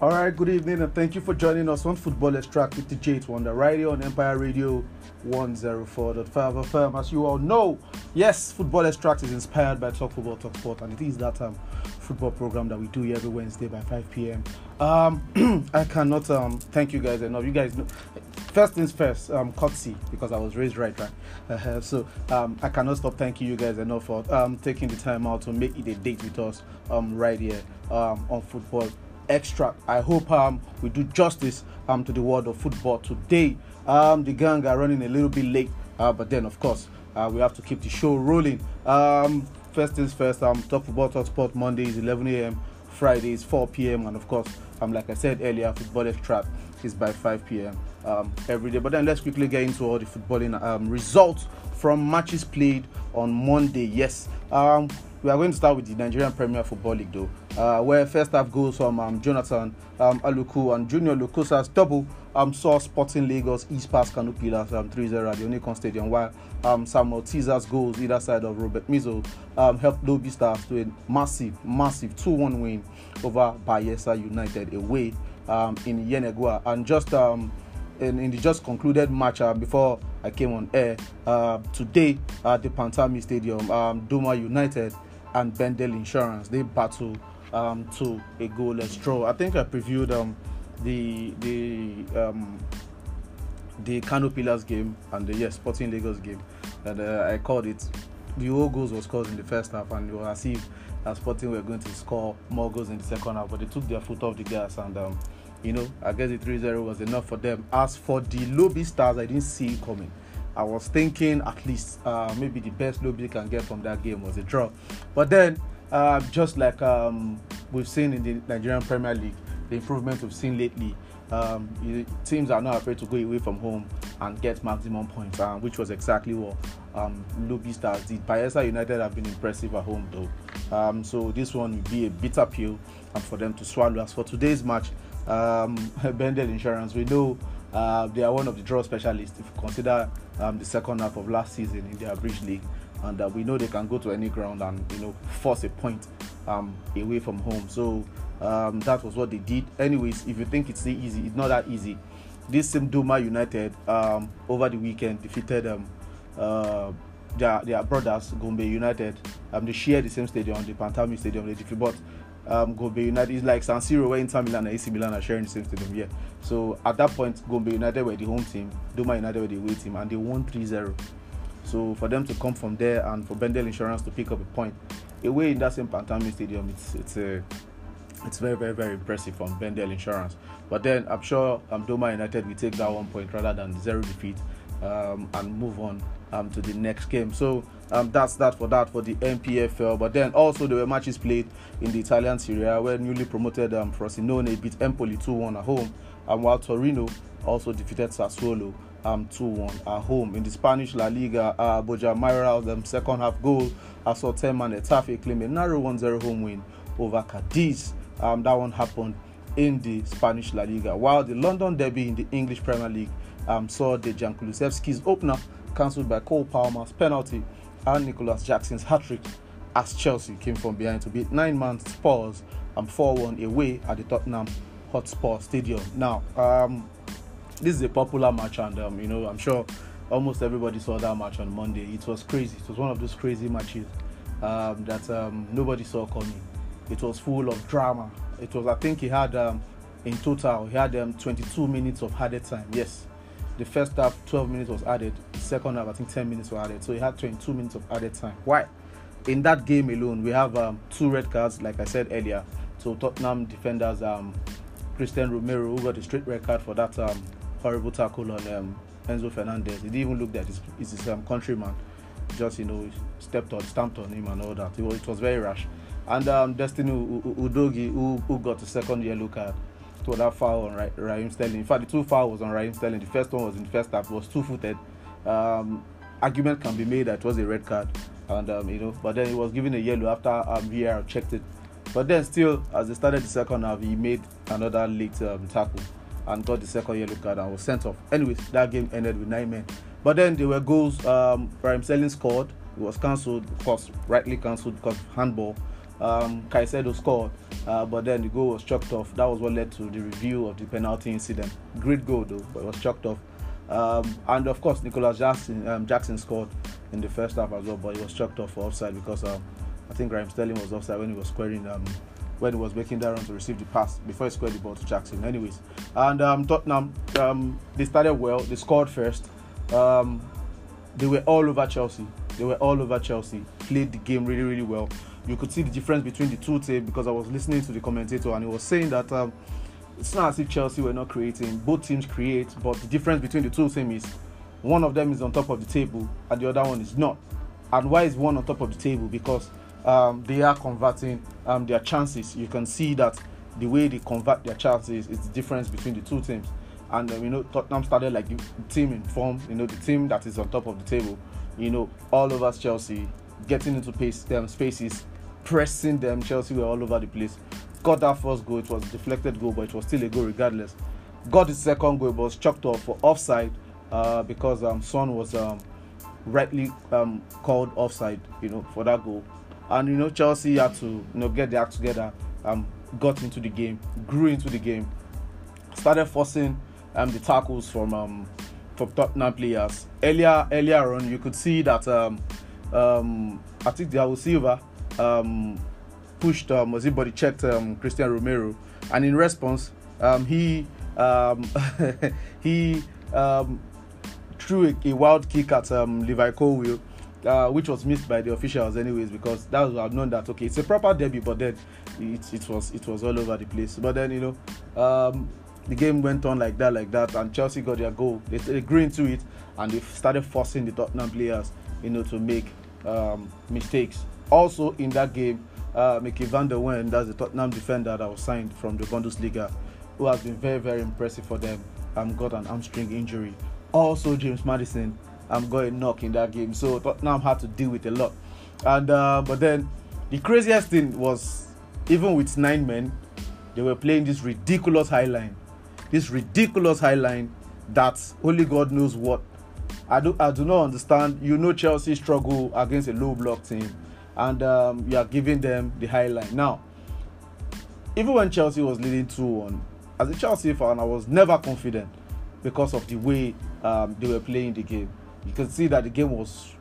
All right, good evening, and thank you for joining us on Football Extract with the J on the radio on Empire Radio 104.5 FM. As you all know, yes, Football Extract is inspired by Talk Football, Talk Sport, and it is that um, football program that we do every Wednesday by 5 p.m. Um, I cannot um, thank you guys enough. You guys know, first things first, um, courtesy because I was raised right, right. Uh, so um, I cannot stop thanking you guys enough for um, taking the time out to make it a date with us um, right here um, on Football extract. I hope um, we do justice um, to the world of football today. Um, the gang are running a little bit late, uh, but then of course uh, we have to keep the show rolling. Um, first things first, um, Talk Football, Talk Sport Mondays 11 a.m., Fridays 4 p.m., and of course, um, like I said earlier, Football extract is by 5 p.m. Um, every day. But then let's quickly get into all the footballing um, results from matches played on Monday. Yes, um, we are going to start with the Nigerian Premier Football League, though, uh, where first half goals from um, Jonathan um, Aluku and Junior Lukosa's double um, saw Sporting Lagos East Pass Kano Pillars um, 3-0 at the Onikan Stadium, while um, Samuel Teaser's goals either side of Robert Mizo um, helped Lobi Stars to a massive, massive 2-1 win over Bayelsa United away um, in Yenagoa. And just um, in, in the just concluded match uh, before I came on air uh, today at the Pantami Stadium, um, Doma United and Bendel Insurance they battle um, to a goalless draw. I think I previewed um, the the um, the Kano Pillars game and the yes Sporting Lagos game, and uh, I called it. The all goals was scored in the first half, and it was as if uh, Sporting were going to score more goals in the second half, but they took their foot off the gas and. Um, you know, I guess the 3-0 was enough for them. As for the Lobi Stars, I didn't see it coming. I was thinking at least uh, maybe the best Lobi can get from that game was a draw. But then, uh, just like um, we've seen in the Nigerian Premier League, the improvement we've seen lately, um, teams are not afraid to go away from home and get maximum points, uh, which was exactly what um, Lobi Stars did. Bayelsa United have been impressive at home though, um, so this one will be a bitter pill um, for them to swallow. As for today's match, um, Bendel Insurance, we know uh, they are one of the draw specialists if you consider um, the second half of last season in their bridge league, and uh, we know they can go to any ground and you know force a point um, away from home. So um, that was what they did. Anyways, if you think it's easy, it's not that easy. This same Doma United um, over the weekend defeated um, uh, their, their brothers Gombe United. Um, they share the same stadium, the Pantami Stadium. They defeat, but um, Gombe United is like San Siro where Inter Milan and AC Milan are sharing the same stadium. Yeah. So at that point, Gombe United were the home team, Doma United were the away team, and they won 3-0. So for them to come from there and for Bendel Insurance to pick up a point away in that same Pantami Stadium, it's it's a it's very very very impressive from Bendel Insurance. But then I'm sure um, Doma United will take that one point rather than zero defeat um, and move on um, to the next game. So um, that's that for that for the NPFL. But then also there were matches played in the Italian Serie A where newly promoted um, Frosinone beat Empoli 2-1 at home, and while Torino also defeated Sassuolo um 2-1 at home. In the Spanish La Liga, uh, Borja Mayoral, the second half goal, saw 10 man Getafe claim a narrow 1-0 home win over Cadiz. Um, that one happened in the Spanish La Liga, while the London Derby in the English Premier League um, saw Dejan Kulusevski's opener cancelled by Cole Palmer's penalty and Nicolas Jackson's hat trick as Chelsea came from behind to beat nine man Spurs and 4 1 away at the Tottenham Hotspur Stadium. Now, um, this is a popular match, and um, you know, I'm sure almost everybody saw that match on Monday. It was crazy, it was one of those crazy matches um, that um, nobody saw coming. It was full of drama. It was, I think, he had um, in total, he had um, 22 minutes of added time. Yes, the first half 12 minutes was added second half i think 10 minutes were added so he had 22 minutes of added time. Why? In that game alone we have um, two red cards like i said earlier. So tottenham defenders um, cristian romero who got a straight red card for that um, horrible tackle on um, enzo fernandez. He didn't even look that his, his um, countryman. Just you know stepped on stamped on him and all that. It was, it was very rash. And um, destiny udogie who, who got a second yellow card for that foul on Raheem Sterling. In fact, the two fouls on Raheem Sterling. The first one was in the first half. Was two-footed. Um, argument can be made that it was a red card, and um, you know, but then he was given a yellow after um, VAR checked it. But then still, as they started the second half, he made another late um, tackle and got the second yellow card and was sent off. Anyways, that game ended with nine men. But then there were goals. Um, Raheem Sterling scored. It was cancelled, of course, rightly cancelled because of handball. Um, Caicedo scored Uh, but then the goal was chalked off. That was what led to the review of the penalty incident. Great goal though, but it was chalked off. Um, and of course, Nicolas Jackson, um, Jackson scored in the first half as well, but it was chalked off for offside because um, I think Raheem Sterling was offside when he was squaring um, when he was making that run to receive the pass before he squared the ball to Jackson. Anyways, and um, Tottenham um, they started well. They scored first. Um, they were all over Chelsea. They were all over Chelsea. Played the game really, really well. You could see the difference between the two teams because I was listening to the commentator and he was saying that um, it's not as if Chelsea were not creating. Both teams create, but the difference between the two teams is one of them is on top of the table and the other one is not. And why is one on top of the table? Because um, they are converting um, their chances. You can see that the way they convert their chances is the difference between the two teams. And um, you know, Tottenham started like the team in form. You know, the team that is on top of the table. You know, all over Chelsea, getting into pace, them spaces, pressing them. Chelsea were all over the place. Got that first goal. It was deflected goal, but it was still a goal regardless. Got the second goal, but was chucked off for offside uh, because um, Son was um, rightly um, called offside. You know, for that goal and you know Chelsea had to you know get their act together, um, got into the game, grew into the game, started forcing um the tackles from um from Tottenham players. Earlier earlier on, you could see that um um I think Thiago Silva um pushed um was body checked um Cristian Romero, and in response um he um he um threw a, a wild kick at um Levi Colwill uh, which was missed by the officials anyways because that was I've known that okay it's a proper debut but then it, it was it was all over the place. But then you know the game went on like that like that and Chelsea got their goal. They, they into it and they started forcing the Tottenham players you know to make mistakes also in that game uh, Micky van de Ven that's the Tottenham defender that was signed from the Bundesliga who has been very very impressive for them um, got an hamstring injury also James Maddison I'm going knock in that game. So Tottenham had to deal with a lot. And uh, but then the craziest thing was even with nine men, they were playing this ridiculous high line. This ridiculous high line that only God knows what. I do I do not understand. You know Chelsea struggle against a low block team, and um, you are giving them the high line. Now, even when Chelsea was leading 2 1, as a Chelsea fan, I was never confident because of the way um, they were playing the game you could see that the game was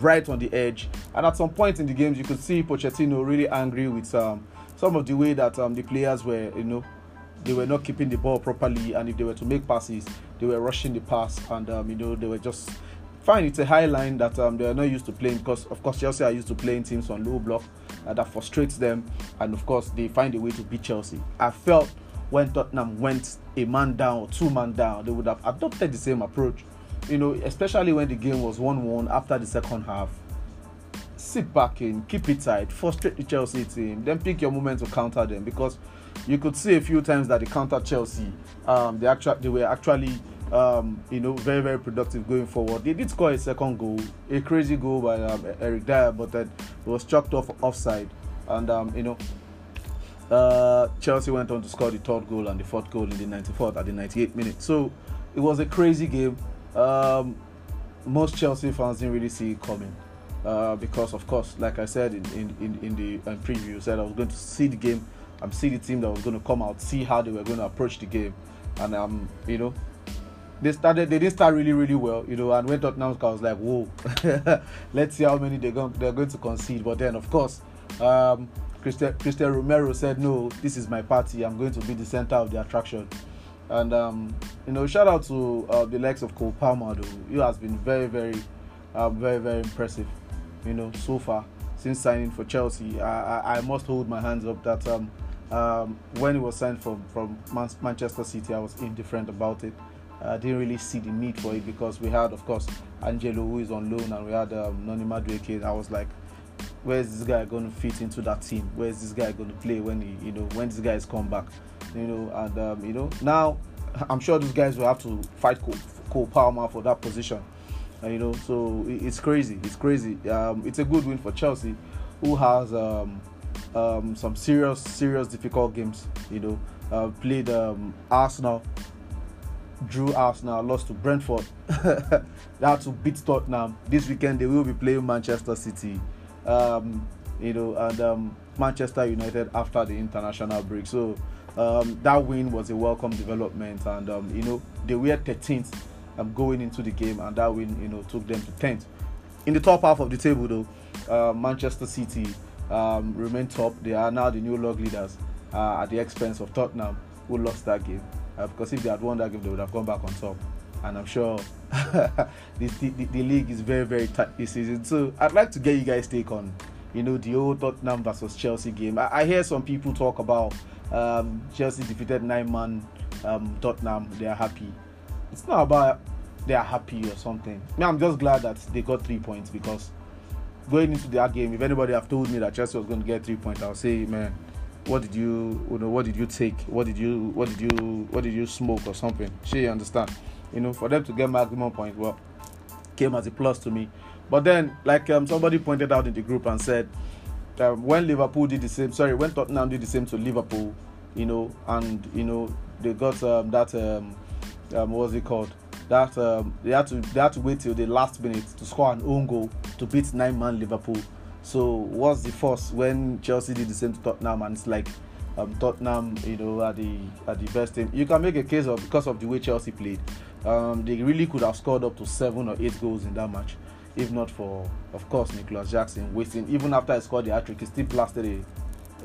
right on the edge. And at some point in the games, you could see Pochettino really angry with um, some of the way that um, the players were, you know, they were not keeping the ball properly. And if they were to make passes, they were rushing the pass, and um, you know, they were just fine. It's a high line that um, they are not used to playing because, of course, Chelsea are used to playing teams on low block uh, that frustrates them, and of course, they find a way to beat Chelsea. I felt when Tottenham went a man down or two man down, they would have adopted the same approach you know, especially when the game was 1 1 after the second half, sit back in, keep it tight, frustrate the Chelsea team, then pick your moment to counter them because you could see a few times that they countered Chelsea. Um, they actually they were actually um, you know very very productive going forward. They did score a second goal, a crazy goal by um, Eric Dier, but that was chucked off offside, and um, you know. Uh, Chelsea went on to score the third goal and the fourth goal in the 94th at the 98th minute. So it was a crazy game. Um, most Chelsea fans didn't really see it coming. Uh, because of course, like I said in, in, in, in the um, preview, said I was going to see the game, I'm see the team that was going to come out, see how they were going to approach the game, and um, you know, they started, they didn't start really really well, you know, and when Tottenham I was like, whoa, let's see how many they're going they're going to concede, but then of course, um, Cristian, Cristian Romero said, no, this is my party, I'm going to be the center of the attraction, and um, you know, shout out to uh, the likes of Cole Palmer, though. He has been very, very, uh, very, very impressive. You know, so far since signing for Chelsea, I, I, I must hold my hands up that um, um, when he was signed from from Man- Manchester City, I was indifferent about it. I didn't really see the need for it because we had, of course, Angelo who is on loan, and we had um, Noni Madueke. I was like, where's this guy going to fit into that team? Where's this guy going to play when he, you know, when this guy is come back? you know, and um, you know now I'm sure these guys will have to fight Cole, Cole Palmer for that position. Uh, you know, so it's crazy. It's crazy. Um, it's a good win for Chelsea, who has um, um, some serious, serious difficult games. You know, uh, played um, Arsenal, drew Arsenal, lost to Brentford. they had to beat Tottenham this weekend. They will be playing Manchester City. Um, you know, and um, Manchester United after the international break. So um, that win was a welcome development, and um, you know they were 13th um, going into the game, and that win you know took them to 10th. In the top half of the table, though, uh, Manchester City um, remain top. They are now the new log leaders uh, at the expense of Tottenham, who lost that game. Uh, because if they had won that game, they would have gone back on top. And I'm sure the, the, the, league is very, very tight this season. So I'd like to get you guys' take on, you know, the old Tottenham versus Chelsea game. I, I hear some people talk about um, Chelsea defeated nine man um, Tottenham. They are happy. It's not about they are happy or something. I mean, I'm just glad that they got three points because going into that game, if anybody have told me that Chelsea was going to get three points, I'll say, man, what did you, you know, what did you take? What did you, what did you, what did you smoke or something? She understand, you know, for them to get maximum point, well, came as a plus to me. But then, like um, somebody pointed out in the group and said, um, when Liverpool did the same, sorry, when Tottenham did the same to Liverpool, you know, and you know they got um, that um, um, what was it called? That um, they had to they had to wait till the last minute to score an own goal to beat nine man Liverpool. So what's the force when Chelsea did the same to Tottenham and it's like um, Tottenham, you know, are the are the best team. You can make a case of because of the way Chelsea played. Um, they really could have scored up to seven or eight goals in that match, if not for, of course, Nicolas Jackson wasting. Even after he scored the hat trick, he still blasted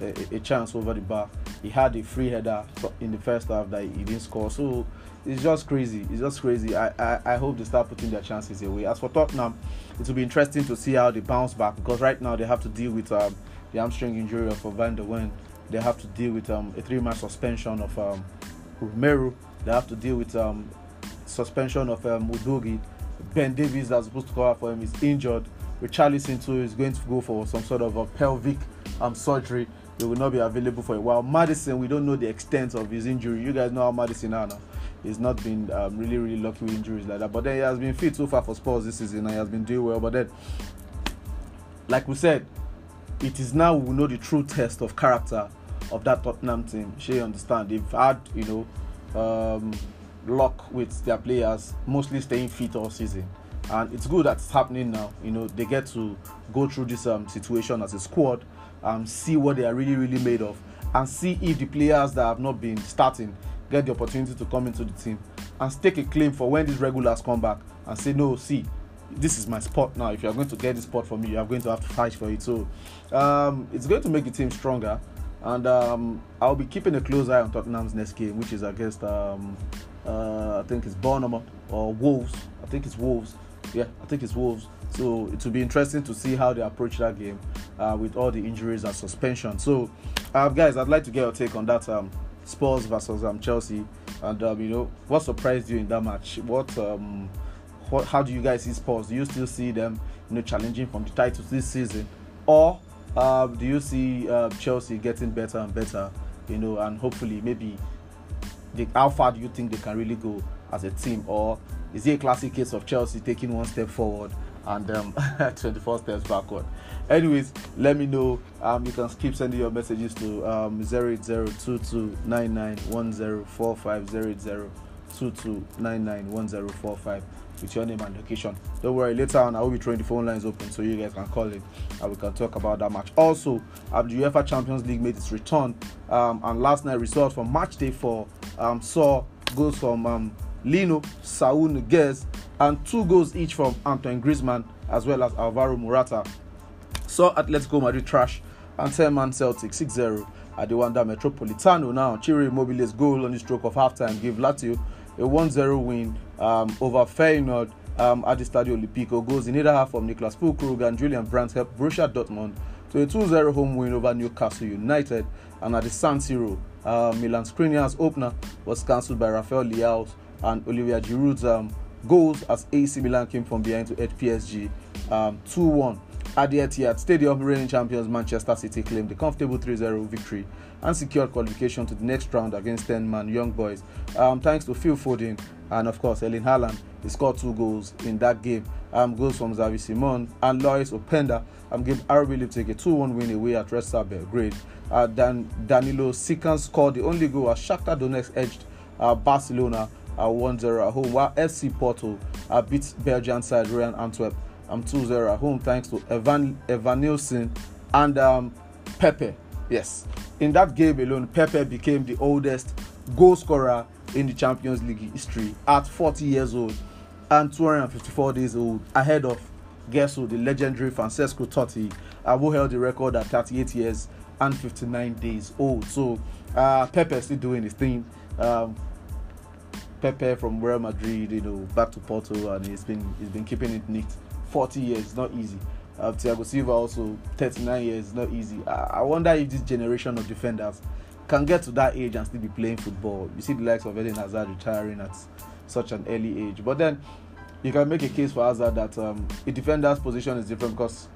a, a, a, chance over the bar. He had a free header in the first half that he didn't score. So it's just crazy. It's just crazy. I, I, I hope they start putting their chances away. As for Tottenham, it will be interesting to see how they bounce back because right now they have to deal with um, the hamstring injury of Van de Ven. They have to deal with um, a three-match suspension of um, Romero. They have to deal with um, suspension of um, Udogie. Ben Davies, that's supposed to cover for him, is injured. Richarlison too is going to go for some sort of a pelvic um, surgery. He will not be available for a while. Maddison, we don't know the extent of his injury. You guys know how Maddison are now he's not been um, really really lucky with injuries like that. But then he has been fit so far for Spurs this season and he has been doing well. But then, like we said, it is now we know the true test of character of that Tottenham team. She understand they've had you know um, luck with their players mostly staying fit all season. And it's good that it's happening now. You know, they get to go through this um, situation as a squad, um, see what they are really, really made of, and see if the players that have not been starting get the opportunity to come into the team and stake a claim for when these regulars come back and say, no, see, this is my spot now. If you are going to get this spot for me, you are going to have to fight for it. So um, it's going to make the team stronger. And um, I'll be keeping a close eye on Tottenham's next game, which is against, um, uh, I think it's Bournemouth or Wolves. I think it's Wolves. Yeah, I think it's Wolves. So it will be interesting to see how they approach that game uh, with all the injuries and suspension. So, uh, guys, I'd like to get your take on that um, Spurs versus um, Chelsea. And um, you know, what surprised you in that match? What um, what, how do you guys see Spurs? Do you still see them, you know, challenging from the titles this season, or uh, do you see uh, Chelsea getting better and better? You know, and hopefully maybe how far do you think they can really go as a team, or is it a classic case of Chelsea taking one step forward and um, 24 steps backward. Anyways, let me know. Um, you can keep sending your messages to um, 08022991045 with your name and location. Don't worry, later on I will be throwing the phone lines open so you guys can call in and we can talk about that match. Also, um, the UEFA Champions League made its return, um, and last night results from match day four um, saw goals from um, Lino, Saul Niguez, and two goals each from Antoine Griezmann as well as Alvaro Morata. Saw Atletico Madrid trash and 10 man Celtic 6 0 at the Wanda Metropolitano. Now, Ciro Immobile's goal on the stroke of halftime gave Lazio a 1 0 win um, over Feyenoord um, at the Stadio Olimpico. Goals in either half from Niklas Füllkrug and Julian Brandt helped Borussia Dortmund to a 2 0 home win over Newcastle United. And at the San Siro, uh, Milan Skriniar's opener was cancelled by Rafael Leao's and Olivier Giroud's um, goals as AC Milan came from behind to edge PSG um, 2 1. At the Etihad Stadium, reigning champions Manchester City claimed the comfortable 3 0 victory and secured qualification to the next round against 10 man Young Boys. Um, thanks to Phil Foden and, of course, Erling Haaland, he scored two goals in that game. Um, goals from Xavi Simon and Loïs Openda um, gave RB Leipzig a 2 1 win away at Red Star Belgrade. Uh, Dan, Danilo Sikan scored the only goal as Shakhtar Donetsk edged uh, Barcelona uh, 1-0 at home, while FC Porto uh, beat Belgian side Royal Antwerp um, 2-0 at home thanks to Evan Evanilson and um, Pepe. Yes, in that game alone, Pepe became the oldest goal scorer in the Champions League history at 40 years old and 254 days old, ahead of guess who, the legendary Francesco Totti, uh, who held the record at 38 years and 59 days old. So uh, Pepe is still doing his thing. Um, Pepe from Real Madrid, you know, back to Porto, and he's been he's been keeping it neat. 40 years, not easy. Uh, Thiago Silva also 39 years, not easy. I, I wonder if this generation of defenders can get to that age and still be playing football. You see the likes of Eden Hazard retiring at such an early age, but then you can make a case for Hazard that um, a defender's position is different because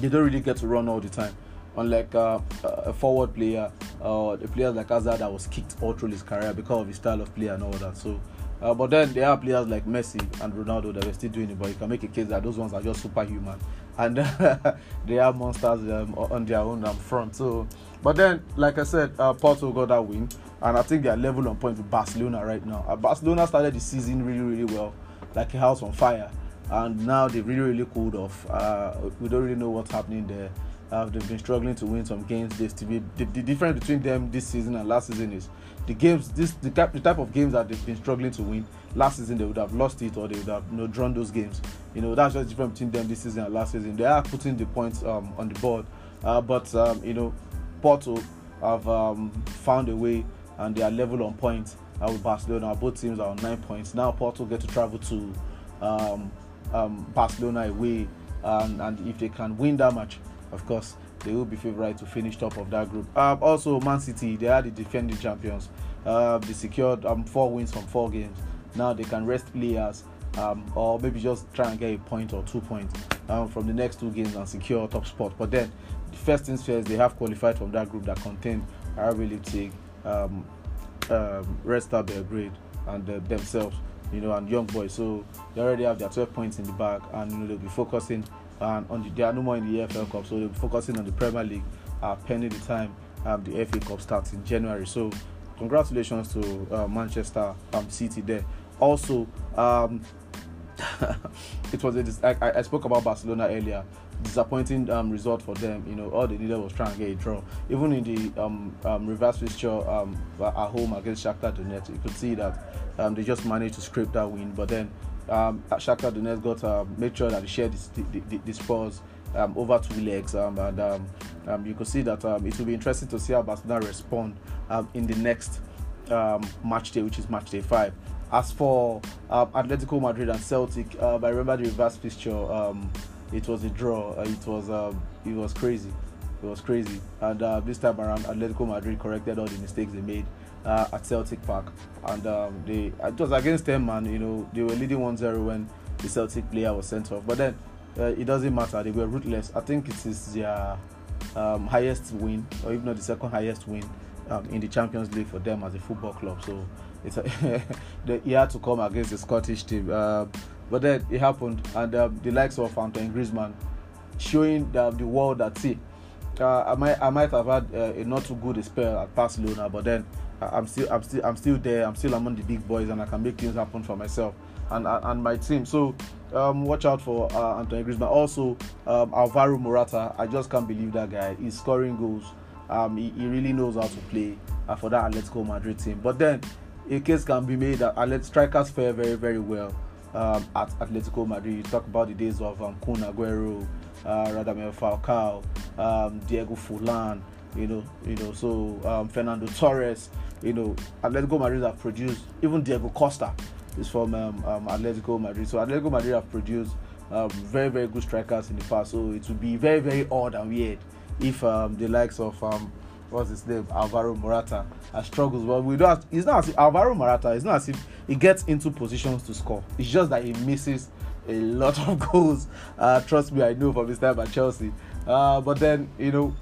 they don't really get to run all the time unlike uh, a forward player or uh, a player like Hazard that was kicked all through his career because of his style of play and all that. So, uh, but then there are players like Messi and Ronaldo that are still doing it, but you can make a case that those ones are just superhuman and they are monsters um, on their own um, front. So, but then, like I said, uh, Porto got that win, and I think they are level on point with Barcelona right now. Uh, Barcelona started the season really, really well, like a house on fire, and now they've really, really cooled off. Uh, we don't really know what's happening there. Uh, they've been struggling to win some games. Be the, the, difference between them this season and last season is the games. This the, the, type of games that they've been struggling to win. Last season they would have lost it or they would have you know drawn those games. You know that's just different between them this season and last season. They are putting the points um, on the board, uh, but um, you know Porto have um, found a way and they are level on points uh, with Barcelona. Both teams are on nine points now. Porto get to travel to um, um, Barcelona away, and, and if they can win that match of course, they will be favourite to finish top of that group. Um, also, Man City, they are the defending champions. Uh, they secured um, four wins from four games. Now they can rest players um, or maybe just try and get a point or two points um, from the next two games and secure top spot. But then, the first things first, they have qualified from that group that contained RB Leipzig, um, um, Red Belgrade, and uh, themselves, you know, and Young Boys. So they already have their 12 points in the bag, and you know they'll be focusing and on the, they are no more in the EFL Cup, so they'll be focusing on the Premier League uh, pending the time um, the FA Cup starts in January. So, congratulations to uh, Manchester um, City there. Also, um, it was a I, I spoke about Barcelona earlier. Disappointing um, result for them. You know, all they needed was trying to get a draw. Even in the um, um, reverse fixture um, at home against Shakhtar Donetsk, you could see that um, they just managed to scrape that win. But then um, Shakhtar Donetsk got uh, made sure that they shared the spoils um, over two legs, um, and um, um, you could see that um, it will be interesting to see how Barcelona respond um, in the next um, match day, which is match day five. As for Atletico Madrid and Celtic, uh, I remember the reverse fixture. Um, it was a draw. Uh, it was it was crazy. It was crazy. And uh, this time around, Atletico Madrid corrected all the mistakes they made uh, at Celtic Park, and um, they it was against them, man. You know, they were leading 1-0 when the Celtic player was sent off, but then uh, it doesn't matter. They were ruthless. I think it is their um, highest win, or if not the second highest win um, in the Champions League for them as a football club. So it's a he had to come against the Scottish team, uh, but then it happened, and um, the likes of Antoine Griezmann showing the, the world that see. Uh, I might I might have had uh, a not too good spell at Barcelona, but then I'm still I'm still I'm still there. I'm still among the big boys, and I can make things happen for myself and and my team. So um, watch out for uh, Anthony Griezmann. Also, um, Alvaro Morata. I just can't believe that guy. He's scoring goals. Um, he, he really knows how to play uh, for that Atletico Madrid team. But then, a case can be made that Atlet- strikers fare very very well um, at Atletico Madrid. You talk about the days of um, Kun Aguero, uh, Radamel Falcao, um, Diego Forlan. You know, you know. So um, Fernando Torres you know, Atletico Madrid have produced, even Diego Costa is from um, um, Atletico Madrid. So Atletico Madrid have produced um, very, very good strikers in the past. So it would be very, very odd and weird if um, the likes of um, what's his name, Alvaro Morata, has struggles. Well, we don't. Have, it's not as if Alvaro Morata. It's not as if he gets into positions to score. It's just that he misses a lot of goals. Uh, trust me, I know from his time at Chelsea. Uh, but then you know,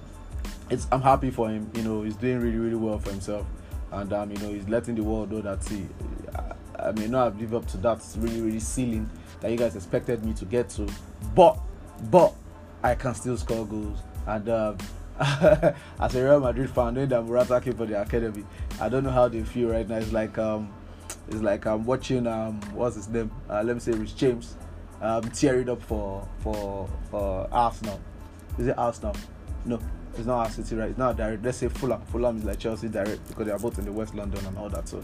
it's I'm happy for him. You know, he's doing really, really well for himself and um, you know he's letting the world know that see, I, I may not have lived up to that really really ceiling that you guys expected me to get to, but but I can still score goals and. Um, as a Real Madrid fan, knowing that Morata came for the academy, I don't know how they feel right now. It's like um, it's like I'm watching um, what's his name? Uh, let me say Rich James, um, tear it up for for for Arsenal. Is it Arsenal? No, it's not our city, right? It's not direct. Let's say Fulham. Fulham is like Chelsea direct because they are both in the West London and all that. So,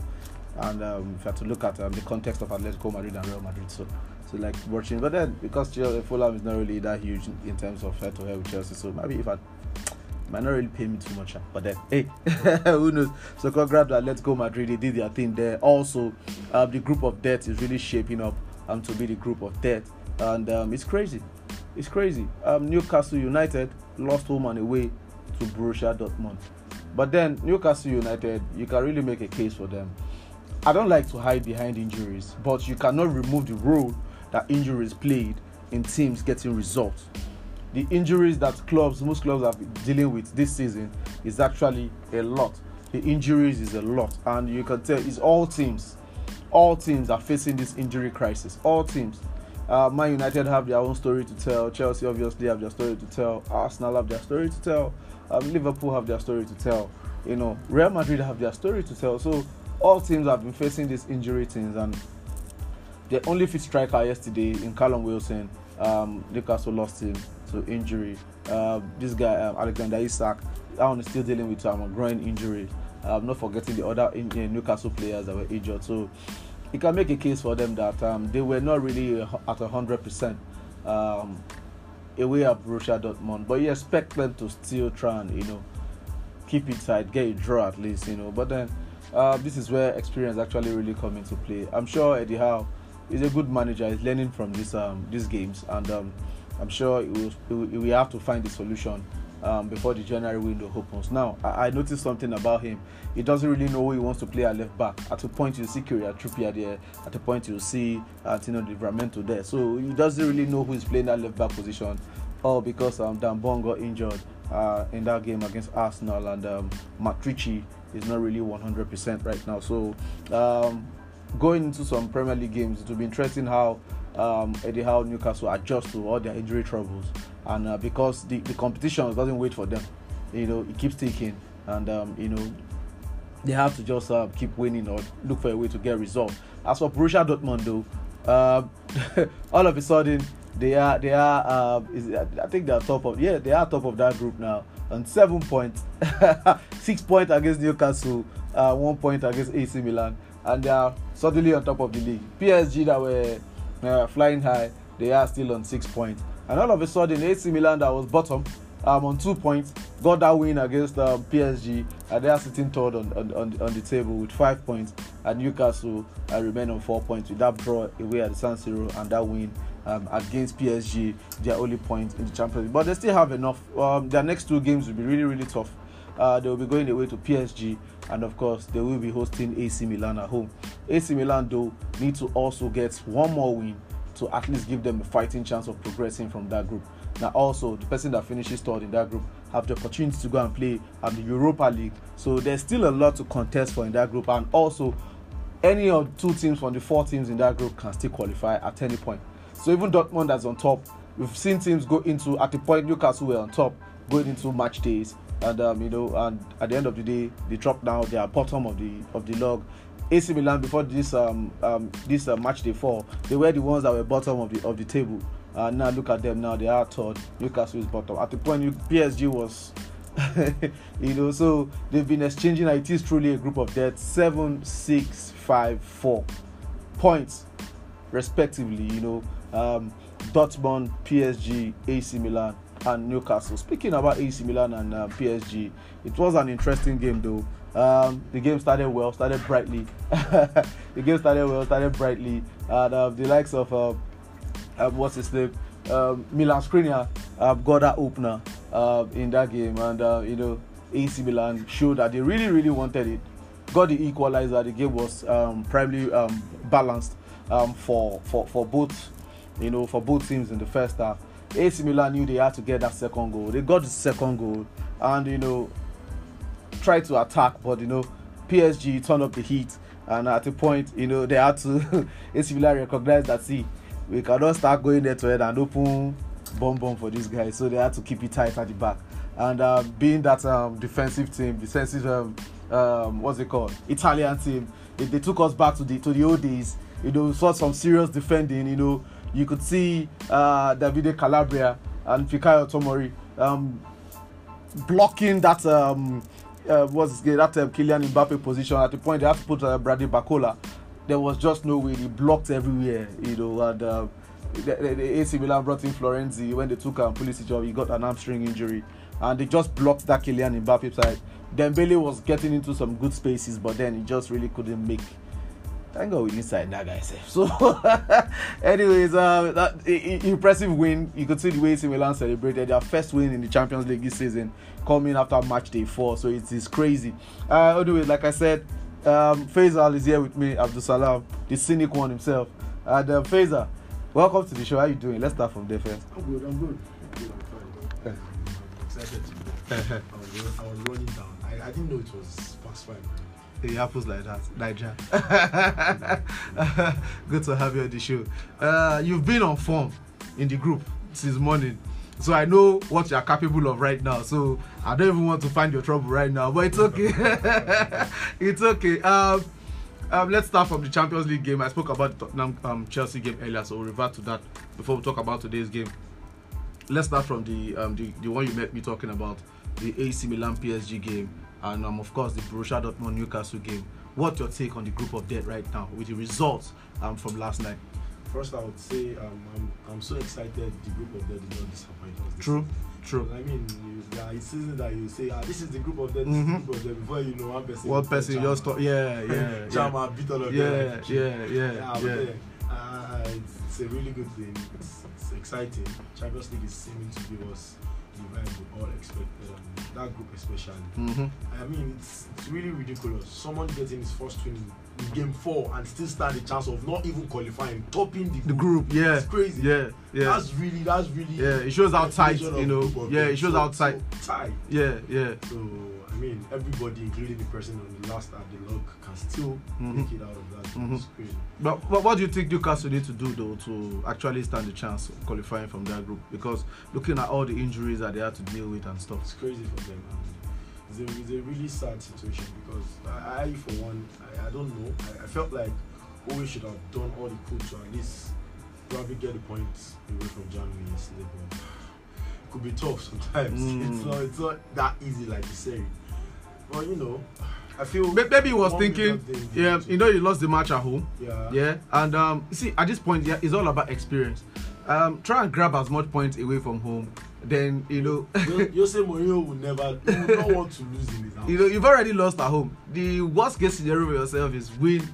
and um, if you have to look at um, the context of Atletico Madrid and Real Madrid, so so like watching. But then because Chelsea, Fulham is not really that huge in, terms of head to head with Chelsea, so maybe if I might not really pay me too much, but then hey, who knows? So congrats to Atletico Madrid. They did their thing there. Also, um, the group of death is really shaping up um, to be the group of death, and um, it's crazy. It's crazy. Um, Newcastle United lost home and away to Borussia Dortmund. But then Newcastle United, you can really make a case for them. I don't like to hide behind injuries, but you cannot remove the role that injuries played in teams getting results. The injuries that clubs, most clubs are dealing with this season is actually a lot. The injuries is a lot, and you can tell it's all teams. All teams are facing this injury crisis. All teams. Uh, Man United have their own story to tell. Chelsea obviously have their story to tell. Arsenal have their story to tell. Um, Liverpool have their story to tell. You know, Real Madrid have their story to tell. So all teams have been facing these injury things, and the only fit striker yesterday in Callum Wilson, um, Newcastle lost him to injury. Uh, this guy um, Alexander Isak, that one is still dealing with um, a groin injury. I'm not forgetting the other in, in Newcastle players that were injured. So you can make a case for them that um, they were not really at hundred percent um, away at Borussia Dortmund, but you expect them to still try and you know keep tight, get a draw at least, you know. But then uh, this is where experience actually really come into play. I'm sure Eddie Howe is a good manager. He's learning from this um, these games, and um, I'm sure he will, he will, have to find the solution um, before the January window opens. Now, I, I, noticed something about him. He doesn't really know who he wants to play at left back. At a point, you see Kieran Trippier there. At a point, you see Antino Livramento there. So he doesn't really know who is playing that left back position. All because um, Dan Burn got injured uh, in that game against Arsenal, and um, Matrici is not really 100% right now. So um, going into some Premier League games, it will be interesting how um, Eddie Howe Newcastle adjust to all their injury troubles, and uh, because the, the competition doesn't wait for them, you know, it keeps ticking, and um, you know, they have to just uh, keep winning or look for a way to get results. As for Borussia Dortmund, though, uh, all of a sudden they are they are uh, is, I think they are top of yeah they are top of that group now on seven points, six points against Newcastle, uh, one point against AC Milan, and they are suddenly on top of the league. PSG that were uh, flying high, they are still on six points. And all of a sudden, AC Milan that was bottom um, on two points got that win against um, PSG, and they are sitting third on, on, on, on, the table with five points. And Newcastle uh, remain on four points with that draw away at the San Siro and that win um, against PSG, their only point in the Champions League. But they still have enough. Um, their next two games will be really, really tough. Uh, they will be going away to PSG, and of course, they will be hosting AC Milan at home. AC Milan, though, need to also get one more win to at least give them a fighting chance of progressing from that group. Now, also, the person that finishes third in that group have the opportunity to go and play at the Europa League. So there's still a lot to contest for in that group, and also, any of two teams from the four teams in that group can still qualify at any point. So even Dortmund that's on top, we've seen teams go into at the point Newcastle were on top going into match days and um, you know, and at the end of the day, they drop down. They are bottom of the of the log. AC Milan before this um, um this uh, match day four, they were the ones that were bottom of the of the table. Uh, now look at them now; they are third. Newcastle is bottom. At the point, PSG was, you know, so they've been exchanging. It is truly a group of death. Seven, six, five, four points, respectively. You know, um, Dortmund, PSG, AC Milan and Newcastle. Speaking about AC Milan and uh, PSG, it was an interesting game though. Um, the game started well, started brightly. the game started well, started brightly, and uh, the likes of uh, uh what's his name, um, Milan Skriniar got that opener in that game, and uh, you know AC Milan showed that they really, really wanted it. Got the equalizer. The game was um, primarily um, balanced um, for, for for both, you know, for both teams in the first half. AC Milan knew they had to get that second goal. They got the second goal and you know tried to attack, but you know PSG turned up the heat and at a point you know they had to AC Milan recognize that see we cannot start going there to head and open bomb bomb for these guys, so they had to keep it tight at the back. And uh, being that um, defensive team, defensive um, um, what's it called, Italian team, they took us back to the to the old days. You know, saw some serious defending. You know, you could see uh, Davide Calabria and Fikayo Tomori um, blocking that um, uh, what's that um, Kylian Mbappe position at the point they had to put uh, Brady Bacola. There was just no way. He blocked everywhere, you know. And uh, the, the, the AC Milan brought in Florenzi when they took um, Pulisic job. He got an hamstring injury, and they just blocked that Kylian Mbappe side. Dembele was getting into some good spaces, but then he just really couldn't make. Thank God we inside that guy safe. So, anyways, uh, that impressive win. You could see the way AC Milan celebrated their first win in the Champions League this season, coming after match day four. So it is crazy. Uh, anyway, like I said, um, Faisal is here with me, Abdul Salam, the cynic one himself. And uh, Faisal, welcome to the show. How you doing? Let's start from there first. I'm good, I'm good. I'm good, I'm fine. I'm excited to be. I was, I was running down. I, I didn't know it was past five. It happens like that, Niger. Good to have you on the show. Uh, you've been on form in the group since morning, so I know what you are capable of right now. So I don't even want to find your trouble right now, but it's okay. it's okay. Um, um, let's start from the Champions League game. I spoke about the Tottenham um, Chelsea game earlier, so we'll revert to that before we talk about today's game. Let's start from the um, the, the one you met me talking about, the AC Milan PSG game, and um, of course the Borussia Dortmund Newcastle game. What's your take on the group of death right now with the results um, from last night? First, I would say um, I'm, I'm so excited the group of dead did not disappoint us. True, true. I mean, you, there are seasons that you say, ah, this is the group of is the group of dead. Before you know, one person. One person just thought, yeah, yeah, yeah, beat all of yeah, them. like, yeah, yeah, Yeah, but yeah. uh, it's, it's a really good thing. It's, it's exciting. Champions League is seeming to give us the vibe we all expected. Um, that group especially. Mhm. I mean, it's, it's really ridiculous. Someone getting his first win in game four and still stand a chance of not even qualifying, topping the group. The group, yeah, It's crazy. yeah, yeah, That's really, that's really. yeah. It shows how tight, you know. Yeah, it shows how tight. so tight. Yeah, yeah. So I mean, everybody, including the person on the last at the log, can still Mhm. make it out of that. Mhm. It's crazy. But, but what do you think Newcastle need to do though to actually stand a chance of qualifying from that group? Because looking at all the injuries that they had to deal with and stuff. It's crazy for them. And it's, a, it's a really sad situation because I, I for one, I, I don't know. I, I felt like Howe should have done all he could to at least probably get the points away from Germany yesterday. But it could be tough sometimes. Mm. It's not. It's not that easy like you say. But you know, I feel Maybe he was thinking, yeah, you know, he lost the match at home. Yeah. Yeah, and um, see, at this point, yeah, it's all about experience. Um, try and grab as much points away from home. Then you know, Yo- Jose Mourinho will never, would not want to lose in his house. you know, you've already lost at home. The worst case scenario for yourself is win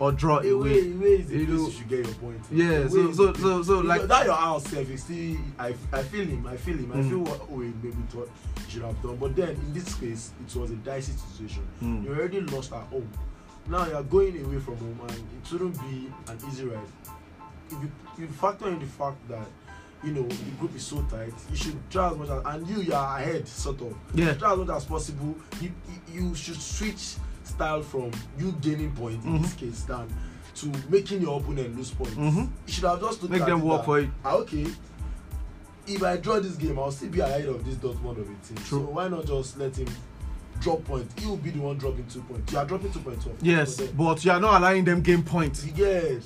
or draw away, away. is You know, you should get your point. Yeah, Away so so so so like that your house self is still I, I feel him I feel him I Mm. feel what Owe maybe thought should have done but then in this case it was a dicey situation Mm. you already lost at home now you are going away from home and it shouldn't be an easy ride if you, you factor in the fact that you know the group is so tight you should try as much as and you you are ahead sort of Yeah. try as much as possible you, you, you should switch style from you gaining points in this Mhm. case than to making your opponent lose points Mhm. you should have just looked Make at them work that, for it. ah, okay if i draw this game i'll still be ahead of this dortmund of a team True. so why not just let him drop points he will be the one dropping two points you are dropping two points off yes, but you are not allowing them game points. it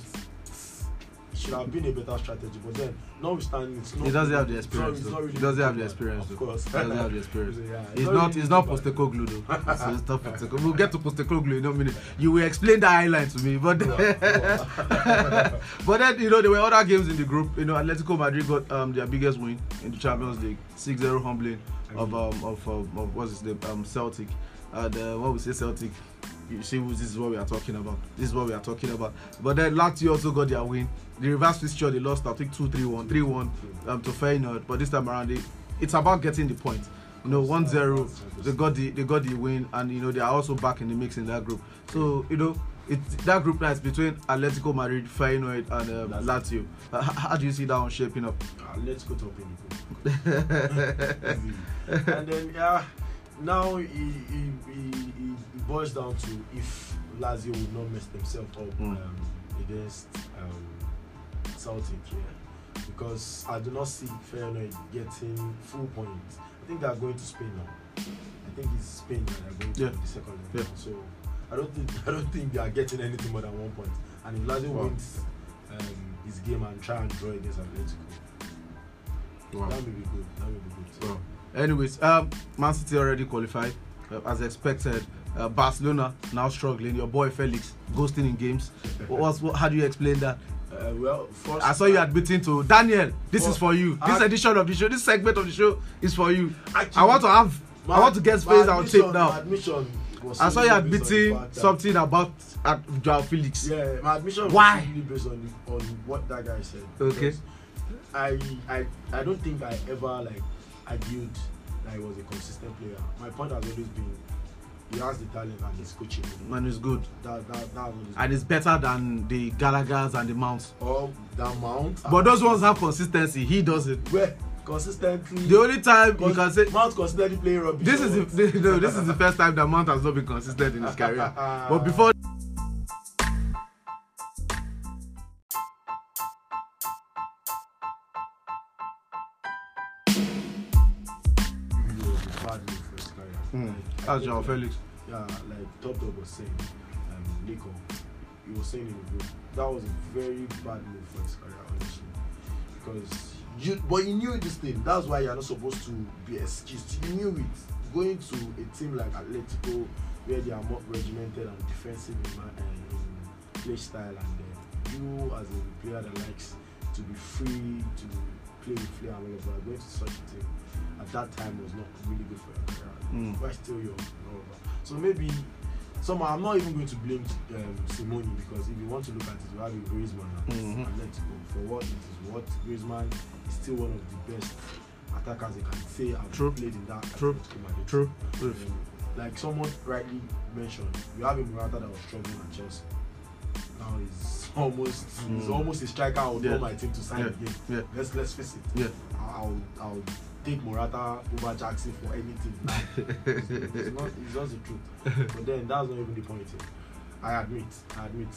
should have been a better strategy but then notwithstanding it's not He doesn't have the experience. though. really He doesn't have the experience. of course He doesn't have the experience. Yeah, It's not. really not good, but- Postecoglou though. so it's not Postecoglou. We'll get to Postecoglou in a minute. You will explain the highlight to me, but but then you know there were other games in the group. You know, Atletico Madrid got um their biggest win in the Champions League, 6-0 humbling of um of um, of what's his name um Celtic. And uh, when we say Celtic, you see this is what we are talking about. This is what we are talking about. But then Lazio also got their win. The reverse fixture they lost I think 2-3-1, 3-1 um, to Feyenoord. But this time around, it's about getting the point. You know, 1-0, they got the they got the win, and you know they are also back in the mix in that group. So you know, it's that group now is between Atletico Madrid, Feyenoord, and um, Lazio. Uh, how, do you see that one shaping up? Let's go top in the and then yeah, now it, it, it, it boils down to if Lazio would not mess themselves up Mm. um, against um, Because I do not see Feyenoord getting full points. I think they are going to Spain now. I think it's Spain that are going to Yeah. the second leg. Yeah. So I don't think I don't think they are getting anything more than one point. And if Lazio Wow. wins um, his game and try and draw against Atletico, Wow. that may be good. That may be good. So, Wow. Anyways, um, Man City already qualified uh, as expected. Uh, Barcelona now struggling. Your boy Felix ghosting in games. What's, what, how do you explain that? Uh, well, first, I saw you admitting to Daniel. This is for you. This I- edition of the show, this segment of the show is for you. Actually, I want to have. I my- want to get space on tape now. admission was I saw you fact that- something about uh, Joao Felix. Yeah, my admission was Why? solely based on on what that guy said. Okay. I I I don't think I ever like argued that he was a consistent player. My point has always been he has the talent and he's coaching. Man, it's good. That that that was And it's better than the Gallagher's and the Mounts. or the amount. But those ones have consistency. He doesn't. where consistently. The only time you cons- can say Mount consistently playing rubbish. this is the, what? no, this is the first time that Mount has not been consistent in his career. But before for his career. Like, I that's Joao Felix. Yeah, like Top Dog was saying, um, Nico, he was saying in the group, that was a very bad move for his career, honestly. Because you, but you knew this thing. That's why you're not supposed to be excused. You knew it. Going to a team like Atletico, where they are more regimented and defensive in, ma- uh, in play style, and then you as a player that likes to be free to play with flair and that, going to such a team at that time was not really good for career. Mm. Still young and that. So maybe somehow I'm not even going to blame um, Simone because if you want to look at it, you have a Griezmann at Mhm. Atletico. For what it is, what Griezmann is still one of the best attackers they can say I've True. played in that. True. Madrid. True. Um, like someone rightly mentioned, you have a Morata that was struggling at Chelsea. Now he's almost he's Mm. almost a striker. I would Yeah. want my team to sign Yeah. again. Yeah. Let's let's face it. Yeah. I'll I'll take Morata over Jackson for anything. it's, it's not it's just the truth. But then that's not even the point here. I admit, I admit.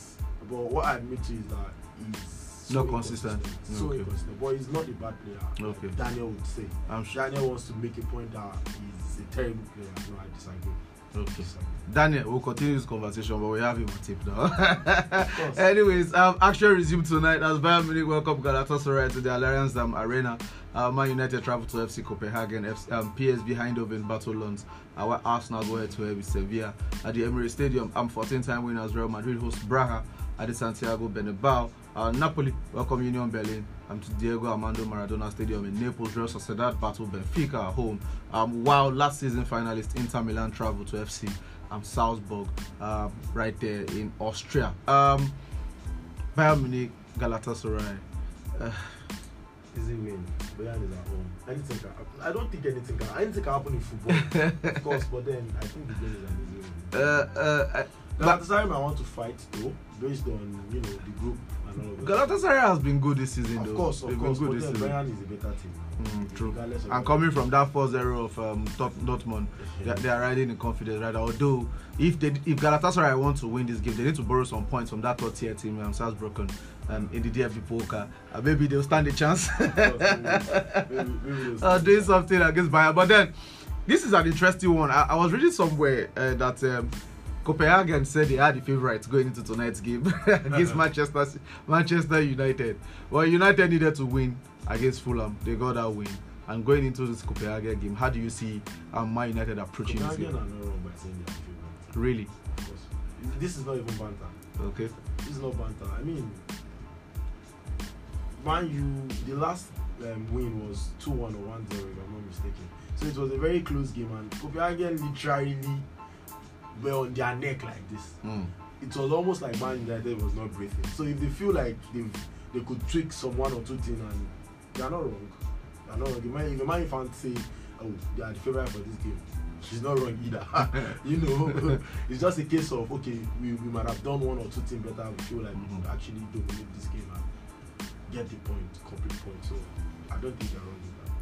But what I admit to is that he's Not so consistent. So Okay. inconsistent. But he's not a bad player. Okay. Daniel would say. I'm sure. Daniel wants to make a point that he's a terrible player. No, I disagree. Okay. Daniel, we'll continue this conversation, but we have him on tape now. Anyways, um, action resumed tonight as Bayern Munich welcome Galatasaray to the Allianz Dam Arena. Uh, Man United travel to FC Copenhagen, FC, um, PSV Eindhoven battle Lens. While Arsenal go head to head with Sevilla at the Emirates Stadium. I'm um, 14-time winners Real Madrid host Braga at the Santiago Bernabeu. Uh, Napoli welcome Union Berlin um, to Diego Armando Maradona Stadium in Naples. Real Sociedad battle Benfica at home. Um, while last season finalist Inter Milan travel to FC um, Salzburg um, right there in Austria. Um, Bayern Munich, Galatasaray. Uh, Easy win. Bayern is at home. Anything can happen. I don't think anything can anything can happen in football, of course. But then I think the game is an easy win. uh, uh, uh, Galatasaray might want to fight though, based on you know the group and all of that. Galatasaray has been good this season, though. Of course, of They've course. been good this season. Bayern is a better team. Mm, true. And coming from that 4-0 of um, Tot- Dortmund, they, they are riding in confidence, right? Although, if they if Galatasaray want to win this game, they need to borrow some points from that third tier team, um, Salzburg, um, in the DFB Pokal. Uh, maybe they'll stand a chance. Uh, doing something against Bayern. But then, this is an interesting one. I, I was reading somewhere uh, that um, Copenhagen said they had the favourites going into tonight's game against Manchester Ci- Manchester United. Well, United needed to win against Fulham. They got that win. And going into this Copenhagen game, how do you see um, Man United approaching this Copenhagen game? are not wrong by saying they are favourites. Really? Of course. This is not even banter. Okay. This is not banter. I mean, Man U, the last um, win was 2 1 or 1 0, if I'm not mistaken. So it was a very close game, and Copenhagen literally were on their neck like this. Mm. It was almost like Man United was not breathing. So if they feel like they they could tweak some one or two things, and they are not wrong. They are not wrong. If Man- If Man fan say, oh, they are the favorite for this game, she's not wrong either. you know, it's just a case of okay, we, we might have done one or two things better. We feel like we Mhm. could actually dominate this game and get the point, complete point. So I don't think they're wrong.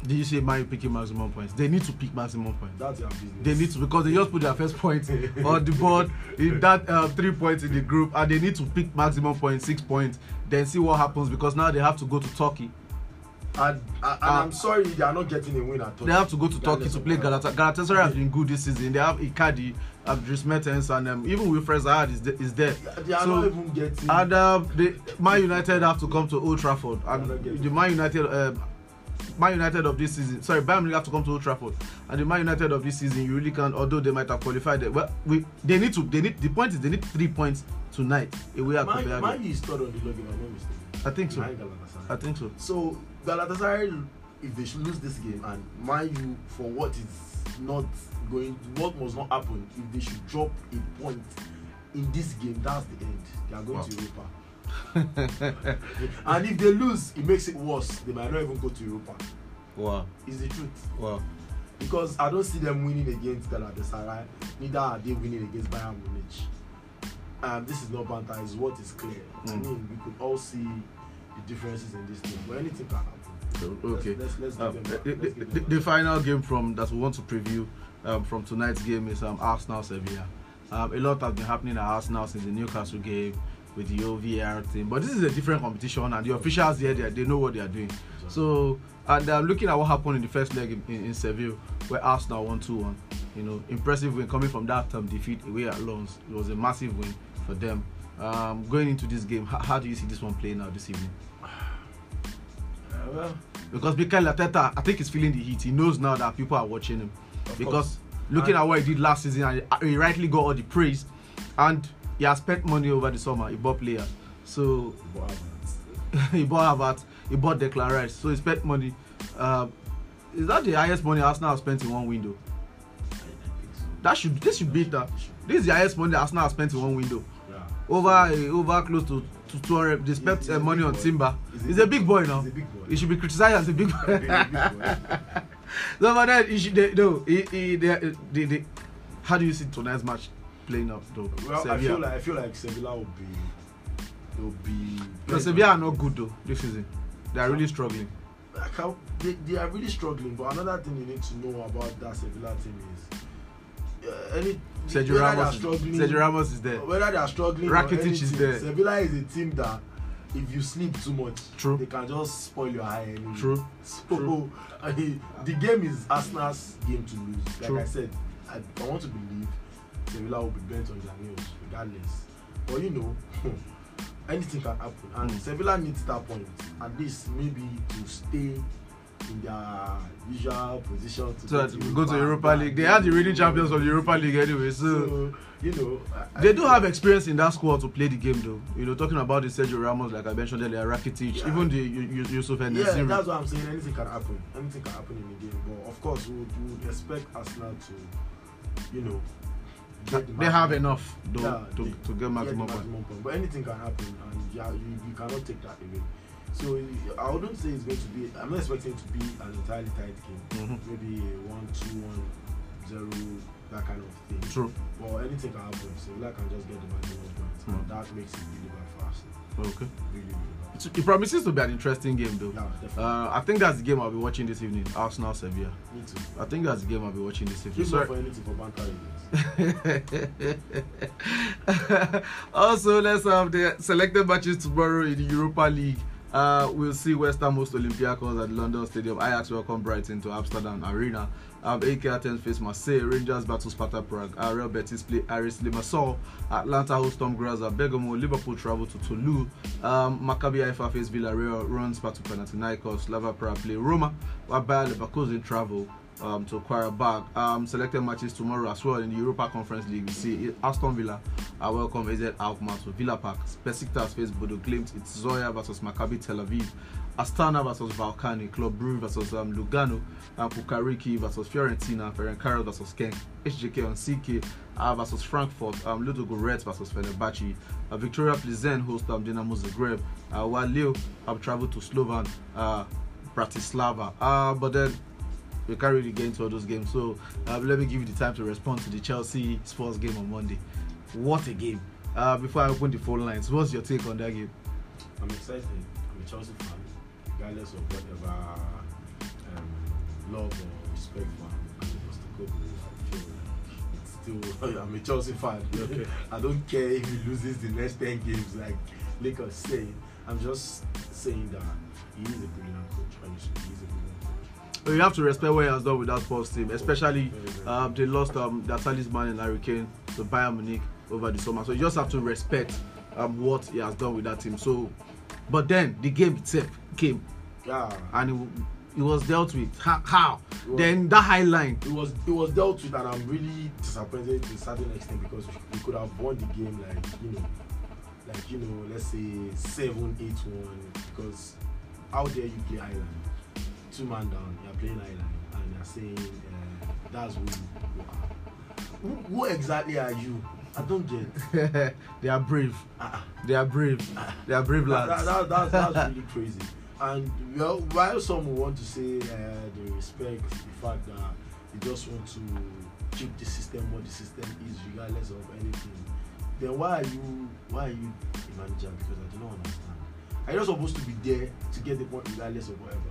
Did you say U picking maximum points? They need to pick maximum points. That's their business. They need to because they just put their first point on the board in that uh, three points in the group, and they need to pick maximum points, six points, then see what happens because now they have to go to Turkey. And, and, and I'm sorry they are not getting a win at all. They have to go to Turkey to play. Galatasaray. Galatasaray has been good this season. They have Icardi, um, Dries Mertens, and um, even Wilfred Zaha is, is there. They are So- not even getting. And um, the Man United have to come to Old Trafford, and the Man United um, Man United of this season. Sorry, Bayern Munich have to come to Old Trafford, and the Man United of this season, you really can't. Although they might have qualified, it, well, we they need to. They need the point is they need three points tonight away at Copenhagen. Man is third on the log, if I'm not mistaken. I think so. I think so. So Galatasaray, if they should lose this game, and Man U for what is not going, what must not happen, if they should drop a point in this game, that's the end. They are going Wow. to Europa. and if they lose, it makes it worse. They might not even go to Europa. Wow, Is the truth. wow. Because I don't see them winning against Galatasaray. Neither are they winning against Bayern Munich. Um, this is not banter. It's what is clear. I Mm. mean, we could all see the differences in this team, but anything can happen. Okay. Let's, let's, let's Um, the, the, Let's the, them the final game from that we want to preview um, from tonight's game is um, Arsenal Sevilla. Um, a lot has been happening at Arsenal since the Newcastle game with the OVR thing, but this is a different competition, and the officials here they, they know what they are doing. So, and um, looking at what happened in the first leg in, in, in Seville, where Arsenal won 2 1, you know, impressive win coming from that um, defeat away at Lens. It was a massive win for them. Um, going into this game, how, how do you see this one playing out this evening? Uh, well, Because Mikel Arteta, I think he's feeling the heat. He knows now that people are watching him. Because course. looking And- at what he did last season, and he rightly got all the praise, and he has spent money over the summer. He bought players, so he bought Havertz, he bought Declan Rice, so he spent money. Um, is that the highest money Arsenal have spent in one window? That should this should beat that. This is the highest money Arsenal have spent in one window. Yeah. Over uh, over close to, to 200. They spent He's- uh, he's money on boy. Timber. He's a He's a big big boy. now. He's a big boy. He should be criticized as a big boy. Big- big boy. no, but then he should, they, no, he, he, they, they, they, how do you see tonight's match playing up though? Well, I feel like I feel like Sevilla will be will be. no, Sevilla are not good though this season. They are really struggling. They, they are really struggling. But another thing you need to know about that Sevilla team is uh, any Sergio whether they are Ramos, Sergio Ramos is there. whether they are struggling. Rakitic is there. Sevilla is a team that if you sleep too much, True. they can just spoil your eye. Anyway. True. So True. I mean, the game is Arsenal's game to lose. Like True. I said, I, I want to believe Sevilla will be bent on their nails regardless. But you know, anything can happen, and Mm. Sevilla needs that point at least maybe to stay in their usual position to So that we go to Europa League. They are the reigning champions of the Europa League anyway. So So you know, I- they I do have experience in that squad to play the game though. You know, talking about the Sergio Ramos, like I mentioned earlier, Rakitic, Yeah. even the Yu- Yu- Yusuf and Yeah, Nesiri. that's what I'm saying. Anything can happen. Anything can happen in the game. But of course, we would, we would expect Arsenal to, you know, They have enough though Yeah, to, they- to get maximum the point. point. But anything can happen, and yeah, you, you cannot take that away. So I wouldn't say it's going to be. I'm not expecting it to be an entirely tight game. Mhm. Maybe a one, two, one, zero, that kind of thing. True. But anything can happen. So I can just get the maximum points, Mm. and that makes it really bad for Arsenal. Okay. Really, really bad. It, promises to be an interesting game though. Definitely. Uh, I think that's the game I'll be watching this evening. Arsenal Sevilla. Me too. I think that's the game I'll be watching this evening. Sorry. for anything for also, let's have the selected matches tomorrow in the Europa League. Uh, we'll see West Ham host Olympiacos at London Stadium. Ajax welcome Brighton to Amsterdam Arena. Um, AEK Athens face Marseille. Rangers battle Sparta Prague. Uh, Real Betis play Aris Limassol. Atalanta host Sturm Graz at Bergamo. Liverpool travel to Toulouse. Um, Maccabi Haifa face Villarreal. Rennes battle Panathinaikos. Lava Prague play Roma. While Bayer Leverkusen travel um, to Qarabag. Um, selected matches tomorrow as well in the Europa Conference League. We see Aston Villa are welcome AZ Alkmaar to Villa Park. Besiktas face Bodo Glimt. It's Zorya versus Maccabi Tel Aviv. Astana versus Ballkani. Club Brugge versus um, Lugano. Um, Cukaricki versus Fiorentina. Ferencvaros versus Genk. HJK on CK uh, versus Frankfurt. Um, Ludo versus Fenerbahce. Uh, Viktoria Plzen host um, Dinamo Zagreb. Uh, while Leo have traveled to Slovan. Uh, Bratislava. Uh, but then we can't really get into all those games. So uh, let me give you the time to respond to the Chelsea Spurs game on Monday. What a game! Uh, before I open the phone lines, what's your take on that game? I'm excited. I'm a Chelsea fan, regardless of whatever love or respect for feel it's still. I'm a Chelsea fan. Okay. I don't care if he loses the next ten games, like Lakers say. I'm just saying that he is a brilliant coach. Honestly, he's a brilliant coach. But you have to respect what he has done with that Spurs team, especially Very, very. um, they lost um, their talisman in Harry Kane to Bayern Munich over the summer. So you just have to respect um, what he has done with that team. So, but then the game itself came yeah. and It was dealt with. How? how? Was- Then that high line. it was it was dealt with and I'm really disappointed to a certain extent because we could have won the game like you know like you know let's say seven eight one because how dare you play highline two man down you're playing highline and you're saying uh, that's who you are who, who exactly are you I don't get they are brave. uh, They are brave. They are brave that, lads. that, that, that's, that's really crazy. And well, while some will want to say uh, they respect the fact that they just want to keep the system what the system is, regardless of anything, then why are you why are you a manager? Because I do not understand. Are you not supposed to be there to get the point regardless of whatever?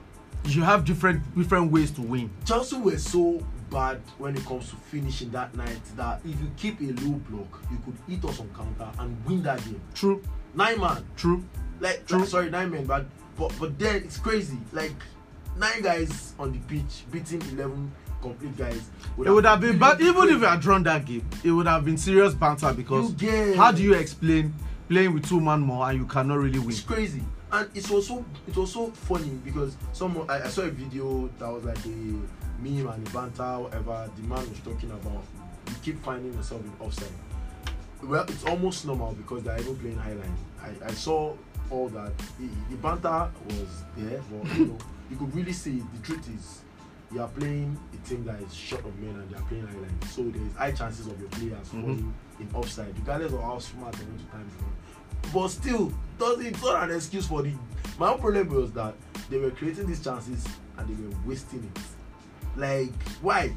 You have different different ways to win. Chelsea were so bad when it comes to finishing that night that if you keep a low block, you could hit us on counter and win that game. True. Nine man, True. like, True. like, sorry nine men but but but then it's crazy. Like nine guys on the pitch beating 11 complete guys It would have been bad. Even if you had drawn that game. It would have been serious banter because get- how do you explain playing with two man more and you cannot really win? it's crazy. And it was so it was so funny because someone I, I saw a video that was like a meme and a banter whatever the man was talking about. You keep finding yourself in offside. Well it's almost normal because they're even playing highline. I i saw all that. The, the banter was there but you know you could really see the truth is you are playing a team that is short of men and they are playing highline so there is high chances of your players Mhm. falling in offside regardless of how smart they want to time it but still it's not an excuse for the my own problem was that they were creating these chances and they were wasting it. Like why?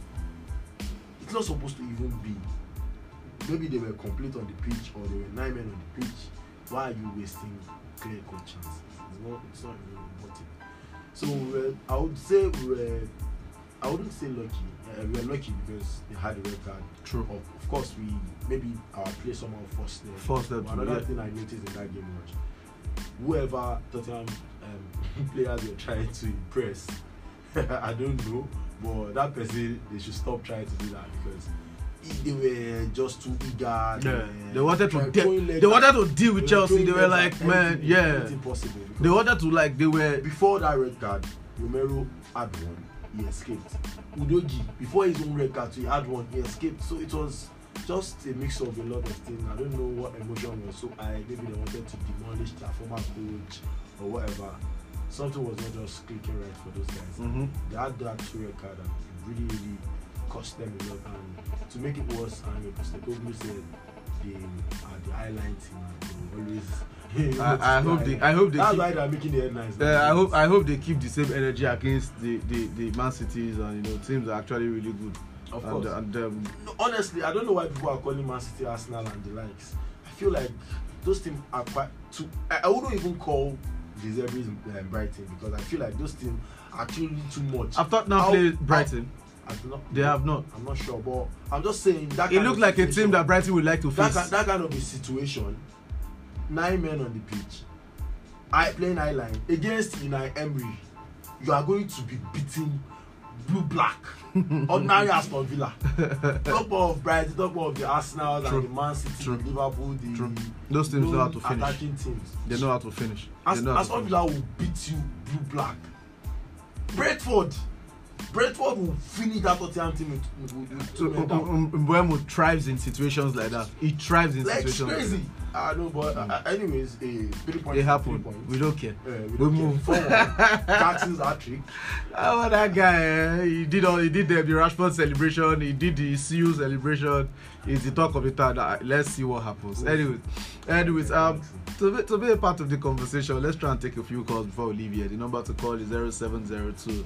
It's not supposed to even be. Maybe they were complete on the pitch or they were nine men on the pitch. Why are you wasting clear chances it's not it's not it so uh, i would say we were i wouldn't say lucky. Uh, we were lucky because they had a red card True. of, of course we maybe our play somehow forced them. Forced them another yeah. thing i noticed in that game was whoever tottenham um, players were trying to impress i don't know. But that person they should stop trying to do that because they were just too eager Yeah. They wanted to de- legs they wanted to deal with Chelsea. They were legs like, man, anything- yeah. anything possible They wanted to like they were before that red card romero had one he escaped udogie before his own red card he had one he escaped so it was just a mix of a lot of things i don't know what emotion was so high maybe they wanted to demolish their former coach or whatever something was not just clicking right for those guys Mhm. they had that two red card and really really cost them a lot and to make it worse and Postecoglou said they are the highline team and they always I, I hope they I hope they that's keep, why they're making the headlines uh, I hope I hope they keep the same energy against the, the, the Man Cities and you know teams that are actually really good. of and, course and um, No, honestly, I don't know why people are calling Man City Arsenal and the likes. I feel like those teams are quite too. I, I wouldn't even call Zebras uh, Brighton because I feel like those teams are actually too much. I've thought now played Brighton. I not, They have not. I'm not sure, but I'm just saying that. It looked like a team that Brighton would like to that, face. ki- that kind of a situation. Nine men on the pitch, I playing high line against Unai Emery. You are going to be beating blue black, ordinary Aston Villa. top of Brighton, top of the Arsenal True. and the Man City, True. Liverpool, the True. Those teams know how to finish. attacking teams. They know how to finish. As, Aston. Villa will beat you blue black. Brentford, Brentford will finish that Tottenham team with, with, with So, two um, um, Mbeumo thrives in situations like that. He thrives in like situations crazy. like I know, but uh, anyways, a three that. points. It happened. Three points. We don't care. Uh, we We don't move. care. Four-one. Jackson's hat trick. Oh, that guy, eh, he did all, he did the, the Rashford celebration, he did the CU celebration. He's the talk of the town. Uh, Let's see what happens. We'll Anyways, anyways, um, to be, to be a part of the conversation, let's try and take a few calls before we leave here. The number to call is 0702 um, 555 1045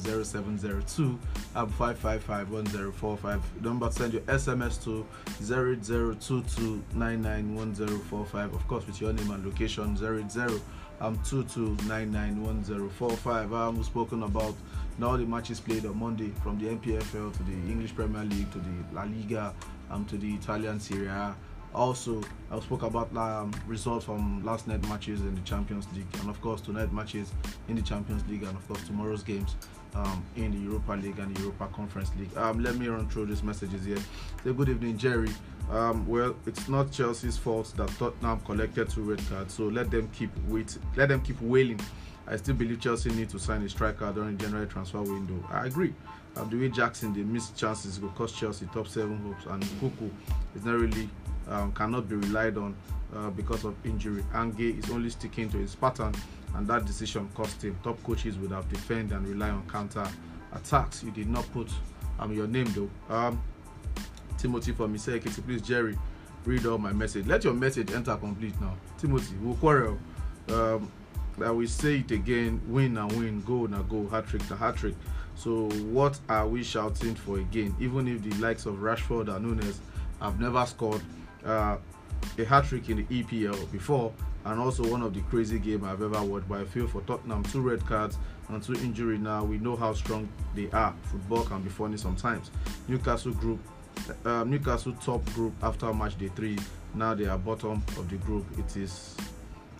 0702 um, 555 1045. Number to send your SMS to 0022 991045. Of course, with your name and location 00 um, 22991045. Um, spoken about now the matches played on Monday from the NPFL to the English Premier League to the La Liga um, to the Italian Serie A. Also, I spoke about um, results from last night matches in the Champions League, and of course tonight matches in the Champions League, and of course tomorrow's games um, in the Europa League and the Europa Conference League. Um, let me run through these messages here. Say good evening, Jerry. Um, well, it's not Chelsea's fault that Tottenham collected two red cards, so let them keep wait, let them keep wailing I still believe Chelsea need to sign a striker during the January transfer window. I agree. Uh, the way Jackson they missed chances will cost Chelsea top seven hopes, and Nkunku is not really um, cannot be relied on uh, because of injury. Ange is only sticking to his pattern, and that decision cost him. Top coaches would have defended and rely on counter attacks. You did not put um, your name though. Um, Timothy for me say, please Jerry, read all my message. Let your message enter complete now. Timothy, we'll quarrel. Um, I will say it again: win and win, goal and goal, hat trick na hat trick. So what are we shouting for again? Even if the likes of Rashford and Nunes have never scored uh, a hat trick in the EPL before, and also one of the crazy game I've ever watched. But I feel for Tottenham, two red cards and two injury now. We know how strong they are. Football can be funny sometimes. Newcastle group, uh, Newcastle top group after match day three. Now they are bottom of the group. It is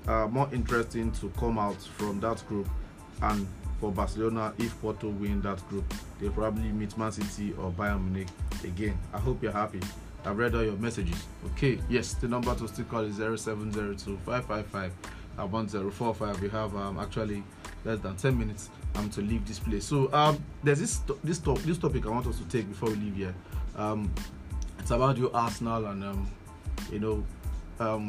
uh, more interesting to come out from that group and for Barcelona if Porto win that group they probably meet Man City or Bayern Munich again I hope you're happy I've read all your messages okay yes the number to still call is 0702 555 1045 we have um, actually less than 10 minutes um, to leave this place so um, there's this this, this topic I want us to take before we leave here um, it's about your Arsenal and um, you know um,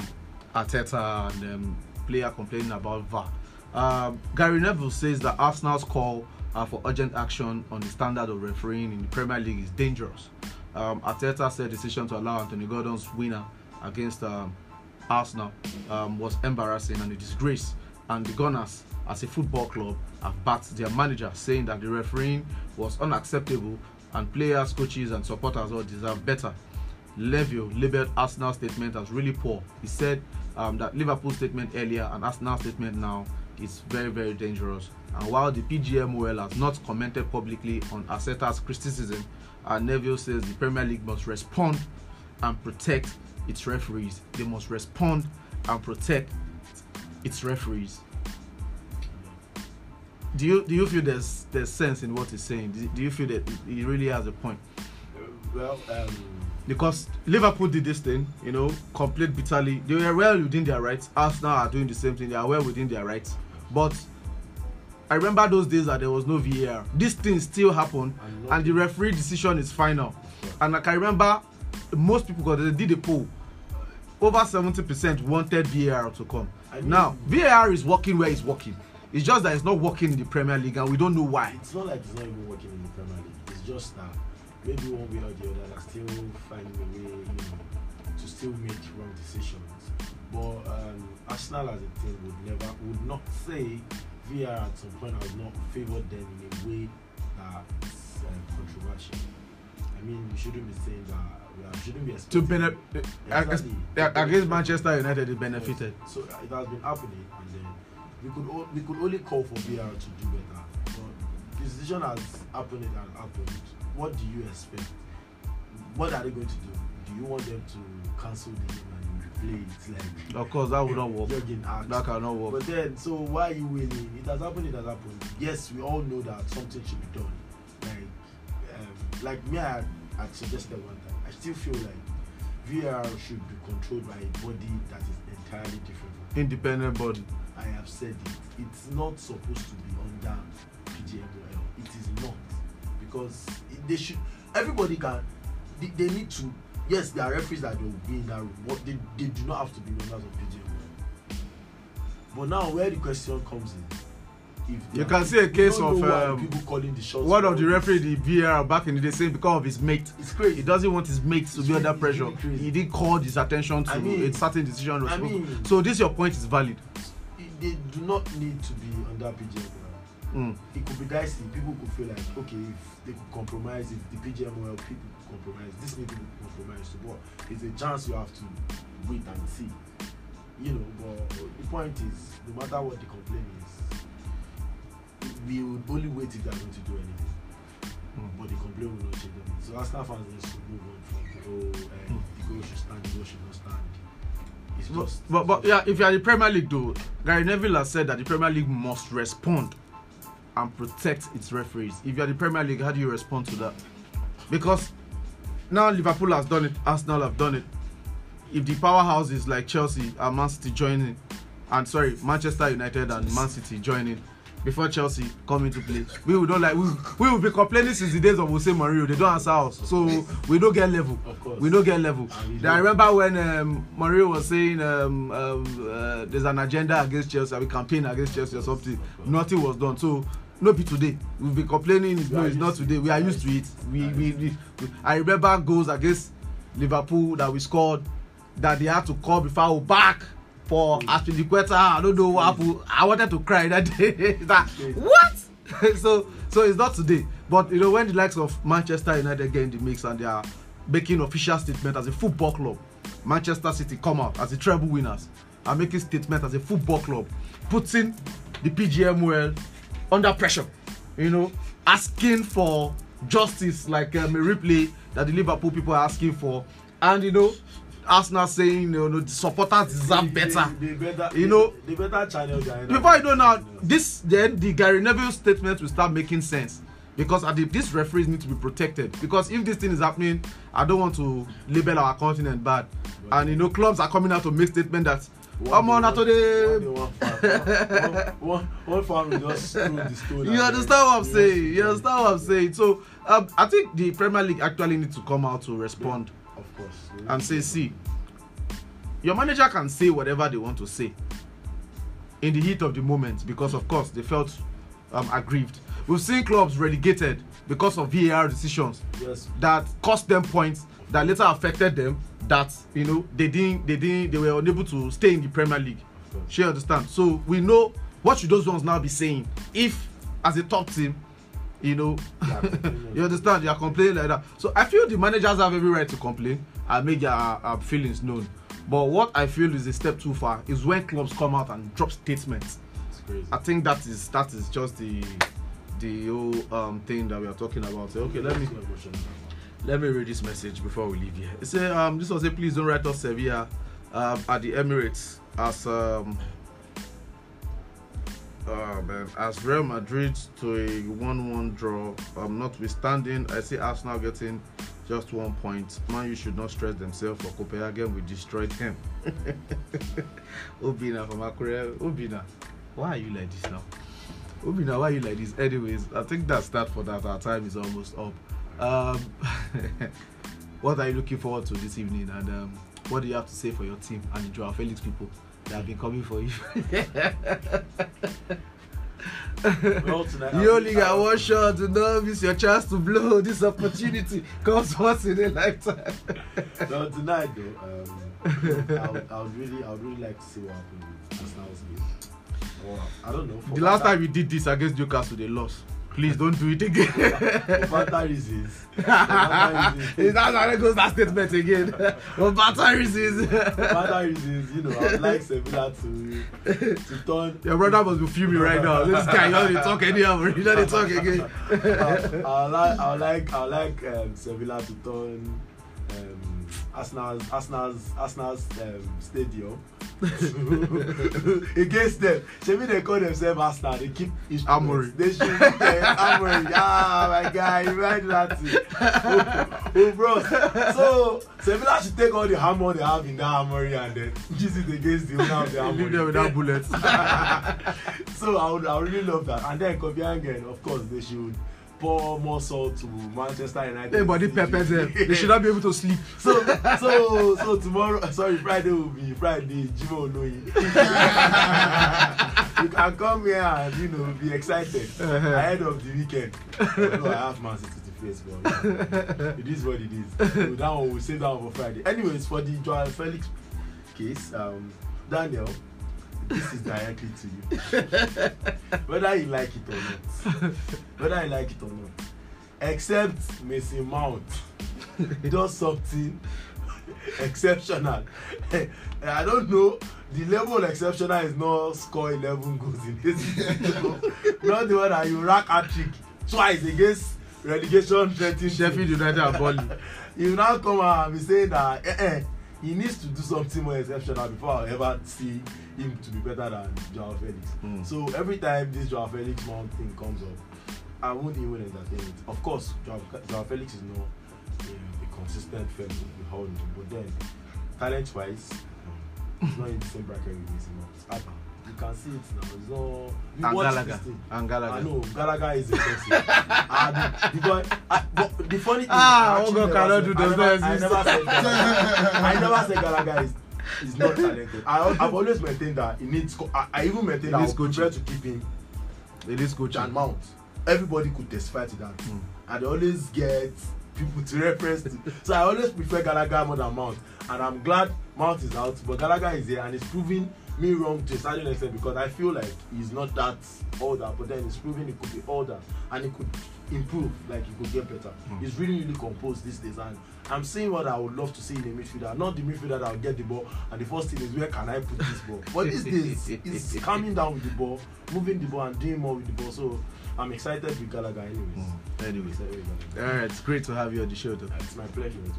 and um, player complaining about VAR. Um, Gary Neville says that Arsenal's call uh, for urgent action on the standard of refereeing in the Premier League is dangerous. Um, said decision to allow Anthony Gordon's winner against um, Arsenal um, was embarrassing and a disgrace. And the Gunners, as a football club, have backed their manager, saying that the refereeing was unacceptable and players, coaches, and supporters all deserve better. Neville labeled Arsenal statement as really poor. He said um, that Liverpool statement earlier and Arsenal statement now is very very dangerous. And while the PGMOL has not commented publicly on Arteta's criticism, uh, Neville says the Premier League must respond and protect its referees. They must respond and protect its referees. Do you do you feel there's there's sense in what he's saying? Do, do you feel that he really has a point? Well, um, because Liverpool did this thing, you know, complained bitterly. They were well within their rights. Arsenal are doing the same thing. They are well within their rights. But I remember those days that there was no VAR. This thing still happened, And the referee decision is final. And I can remember most people, because they did a poll, over 70% wanted VAR to come. I mean- now, VAR is working where it's working. It's just that it's not working in the Premier League, and we don't know why. it's not like it's not even working in the Premier League. It's just that maybe one way or the other, they're still finding a way, you know, to still make wrong decisions. But um, Arsenal as a team would never, would not say VR at some point has not favoured them in a way that's um, controversial. I mean, we shouldn't be saying that. We shouldn't be To expecting. benefit Exactly. against Manchester United, it benefited. So uh, it has been happening, and then we could o- we could only call for VR to do better. But the decision has happened and happened. What do you expect? What are they going to do? Do you want them to cancel the game it like? Of course, that would not work. That cannot work. But then, so why are you winning? It has happened. It has happened. Yes, we all know that something should be done. Like, um, like me, I had suggested one time. I still feel like VR should be controlled by a body that is entirely different. Independent body. I have said it. It's not supposed to be under PGMOL. It is not because they should. Everybody can. They, they need to. Yes, there are referees that will be in that room, but they, they do not have to be members of PGMOL. But now, where the question comes in, if You can see a case of, um, people. One of the referee, the VAR back in the day, saying because of his mate. It's crazy. He doesn't want his mates to It's be under pressure. really. He didn't call his attention to I mean- a certain decision. I mean- so this your point is valid. They do not need to be under PGMOL. Mm. it could be dicey. People could feel like, okay, if they could compromise, if the PGMOL people could compromise, this need people could compromise to what? It's a chance you have to wait and see. You know, but the point is, no matter what the complaint is, we would only wait if they're going to do anything. Mm. But the complaint will not change anything. So Arsenal fans need to move on from the whole uh, Mm. the goal should stand, the goal should not stand. It's But, just. but, but yeah, if you are the Premier League though, Gary Neville has said that the Premier League must respond and protect its referees. If you are the Premier League, how do you respond to that? Because now Liverpool has done it, Arsenal have done it. If the powerhouses like Chelsea and Man City join in and sorry, Manchester United and Man City joining before Chelsea come into play. We will not like we, we will be complaining since the days of Jose Mourinho. They don't answer us, so we don't get level. We don't get level. Then I remember when um, Mourinho was saying um, um, uh, there's an agenda against Chelsea, we campaign against Chelsea or something. Nothing was done. So no be today. We've been complaining. We No, it's not today. We are used to it. We, we, we, we I remember goals against Liverpool that we scored that they had to call before we back for Aspilicueta. I don't know what happened. I wanted to cry that day. that, what? so so it's not today. But you know when the likes of Manchester United get in the mix and they are making official statement as a football club, Manchester City come out as the treble winners and making statement as a football club, putting the PGMOL under pressure. You know, asking for justice like um, a replay that the Liverpool people are asking for, and you know, Arsenal saying you know the supporters deserve better. They, they better. You know- they, they better channel their Before you know now, this then the Gary Neville statement will start making sense because at the, these referees need to be protected because if this thing is happening, I don't want to label our continent bad, and you know clubs are coming out to make statement that I'm on to the. One, one fan will just throw the stone. You understand what I'm saying? You understand what I'm saying? So um, I think the Premier League actually need to come out to respond Of course. and say, see, your manager can say whatever they want to say in the heat of the moment because, of course, they felt um, aggrieved. We've seen clubs relegated because of VAR decisions Yes. that cost them points that later affected them. That you know they didn't, they didn't, they were unable to stay in the Premier League. Course. She understand. So we know what should those ones now be saying if, as a top team, you know, you understand, you are complaining like that. So I feel the managers have every right to complain and make their uh, feelings known. But what I feel is a step too far is when clubs come out and drop statements. I think that is that is just the the whole um, thing that we are talking about. Okay, let me. Let me read this message before we leave here. It say um this was a please don't write us Sevilla um, at the Emirates as um oh man as Real Madrid to a 1-1 draw. Um notwithstanding, I see Arsenal getting just one point. Man, you should not stress themselves for Copenhagen. We destroyed them. Obina from Akure. Obina, why are you like this now? Obina, why are you like this? Anyways, I think that's that for that. Our time is almost up. Um, what are you looking forward to this evening? And um, what do you have to say for your team and the Joao Felix people that have been coming for you? Well, tonight, you only got one shot to know miss your chance to blow. This opportunity comes once in a lifetime. No, tonight though, um, I, would, I would really, I would really like to see what happened with Arsenal's game. Or, I don't know. The last time we did this against Newcastle, they lost. Please don't do it again. reasons. For better reasons. That's how it goes that statement again. Reasons. For better reasons, you know, I would like Sevilla to to turn. Your brother must be fuming right now. This guy, you don't talk anyhow. You don't talk again. I, I like, I like, I like um, Sevilla to turn um, Arsenal's, Arsenal's, Arsenal's um, stadium against them. Shebi they call themselves Arsenal. They keep. Amory. They should keep them Amory. Ah, my guy, you might do that. Oh, oh, bros. So Sevilla should take all the hammer they have in that Amory and then use it against the owner of the Amory. Leave them without bullets. so I would, I would really love that. And then Copenhagen, of course, they should pour salt to Manchester United. Everybody peppers them. They should not be able to sleep. So, so, so tomorrow, sorry, Friday will be Friday, Jimo Oloyin. you can come here and, you know, be excited Uh-huh. ahead of the weekend. Although I have Man City to face, but it is what it is. So that one, we'll save that one for Friday. Anyways, for the Joao Felix case, um, Daniel, this is directly to you. Whether you like it or not. Whether you like it or not. Except Mason Mount does something exceptional. I don't know. The level exceptional is not score 11 goals in this not the one that you rack a trick twice against relegation threatening Sheffield United and Burnley. you now come and be saying that eh, eh, he needs to do something more exceptional before I ever see him to be better than Joao Felix. Mm. So every time this Joao Felix Mount thing comes up, I won't even entertain it. Of course, Joao, Joao Felix is not a, a consistent fellow we hold him, but then talent wise, he's not in the same bracket with. Adam. You can see it now. It's all. You And watch Gallagher. this thing. And I Gallagher. know Gallagher is impressive. and because I, but the funny thing, Ah, I actually Ogo cannot do I never, things. I never said Gallagher. I never said Gallagher is is not talented. I, I've always maintained that he needs. I, I even maintained He that I prefer to keep him It is coaching. than Mount. Everybody could testify to that. Mm. And they always get people to reference to. So I always prefer Gallagher more than Mount. And I'm glad Mount is out, but Gallagher is here and it's proving me wrong to a certain extent because I feel like he's not that older, but then it's proving he could be older and he could improve, like he could get better. Mm. He's really, really composed these days. And I'm seeing what I would love to see in a midfielder. Not the midfielder that will get the ball, and the first thing is where can I put this ball? But these days, he's coming down with the ball, moving the ball, and doing more with the ball. So I'm excited with Gallagher, anyways. Mm. Anyways. Gallagher. All right, it's great to have you on the show, though. It's my pleasure. It's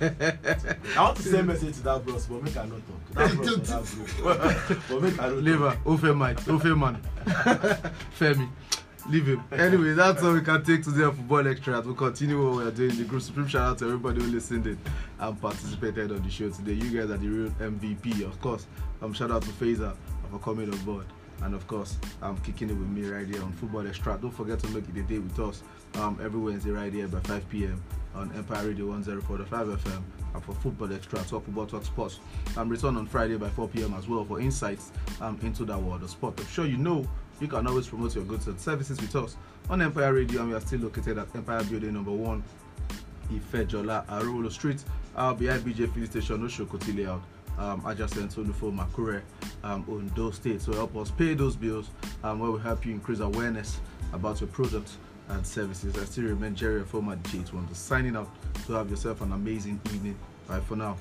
my pleasure. I want to send message to that bros, but make I not talk. That bros, that bro. but make I not Leave talk. her. Ofe man. Ofe man. Femi. Leave him. Anyway, that's all we can take today on Football Extra. We'll continue what we're doing in the group. Supreme shout out to everybody who listened in and participated on the show today. You guys are the real MVP, of course. Um, shout out to Fazer for coming on board. And of course, I'm kicking it with me right here on Football Extra. Don't forget to make it a day with us um, every Wednesday right here by 5 p.m. on Empire Radio 104.5 FM and for Football Extra, Talk Football, Talk Sports. Um, return on Friday by 4 p.m. as well for insights um, into that world of sport. I'm sure you know you can always promote your goods and services with us on Empire Radio, and we are still located at Empire Building number one, Ifejola, Arolo Street, uh, behind BJ Filling Station, Oshokoti Layout, um, adjacent to Lufo Makure um, those states. Will help us pay those bills um, and we will help you increase awareness about your products and services. I still remain Jerry, former DJ One, signing out. To have yourself an amazing evening. Bye for now.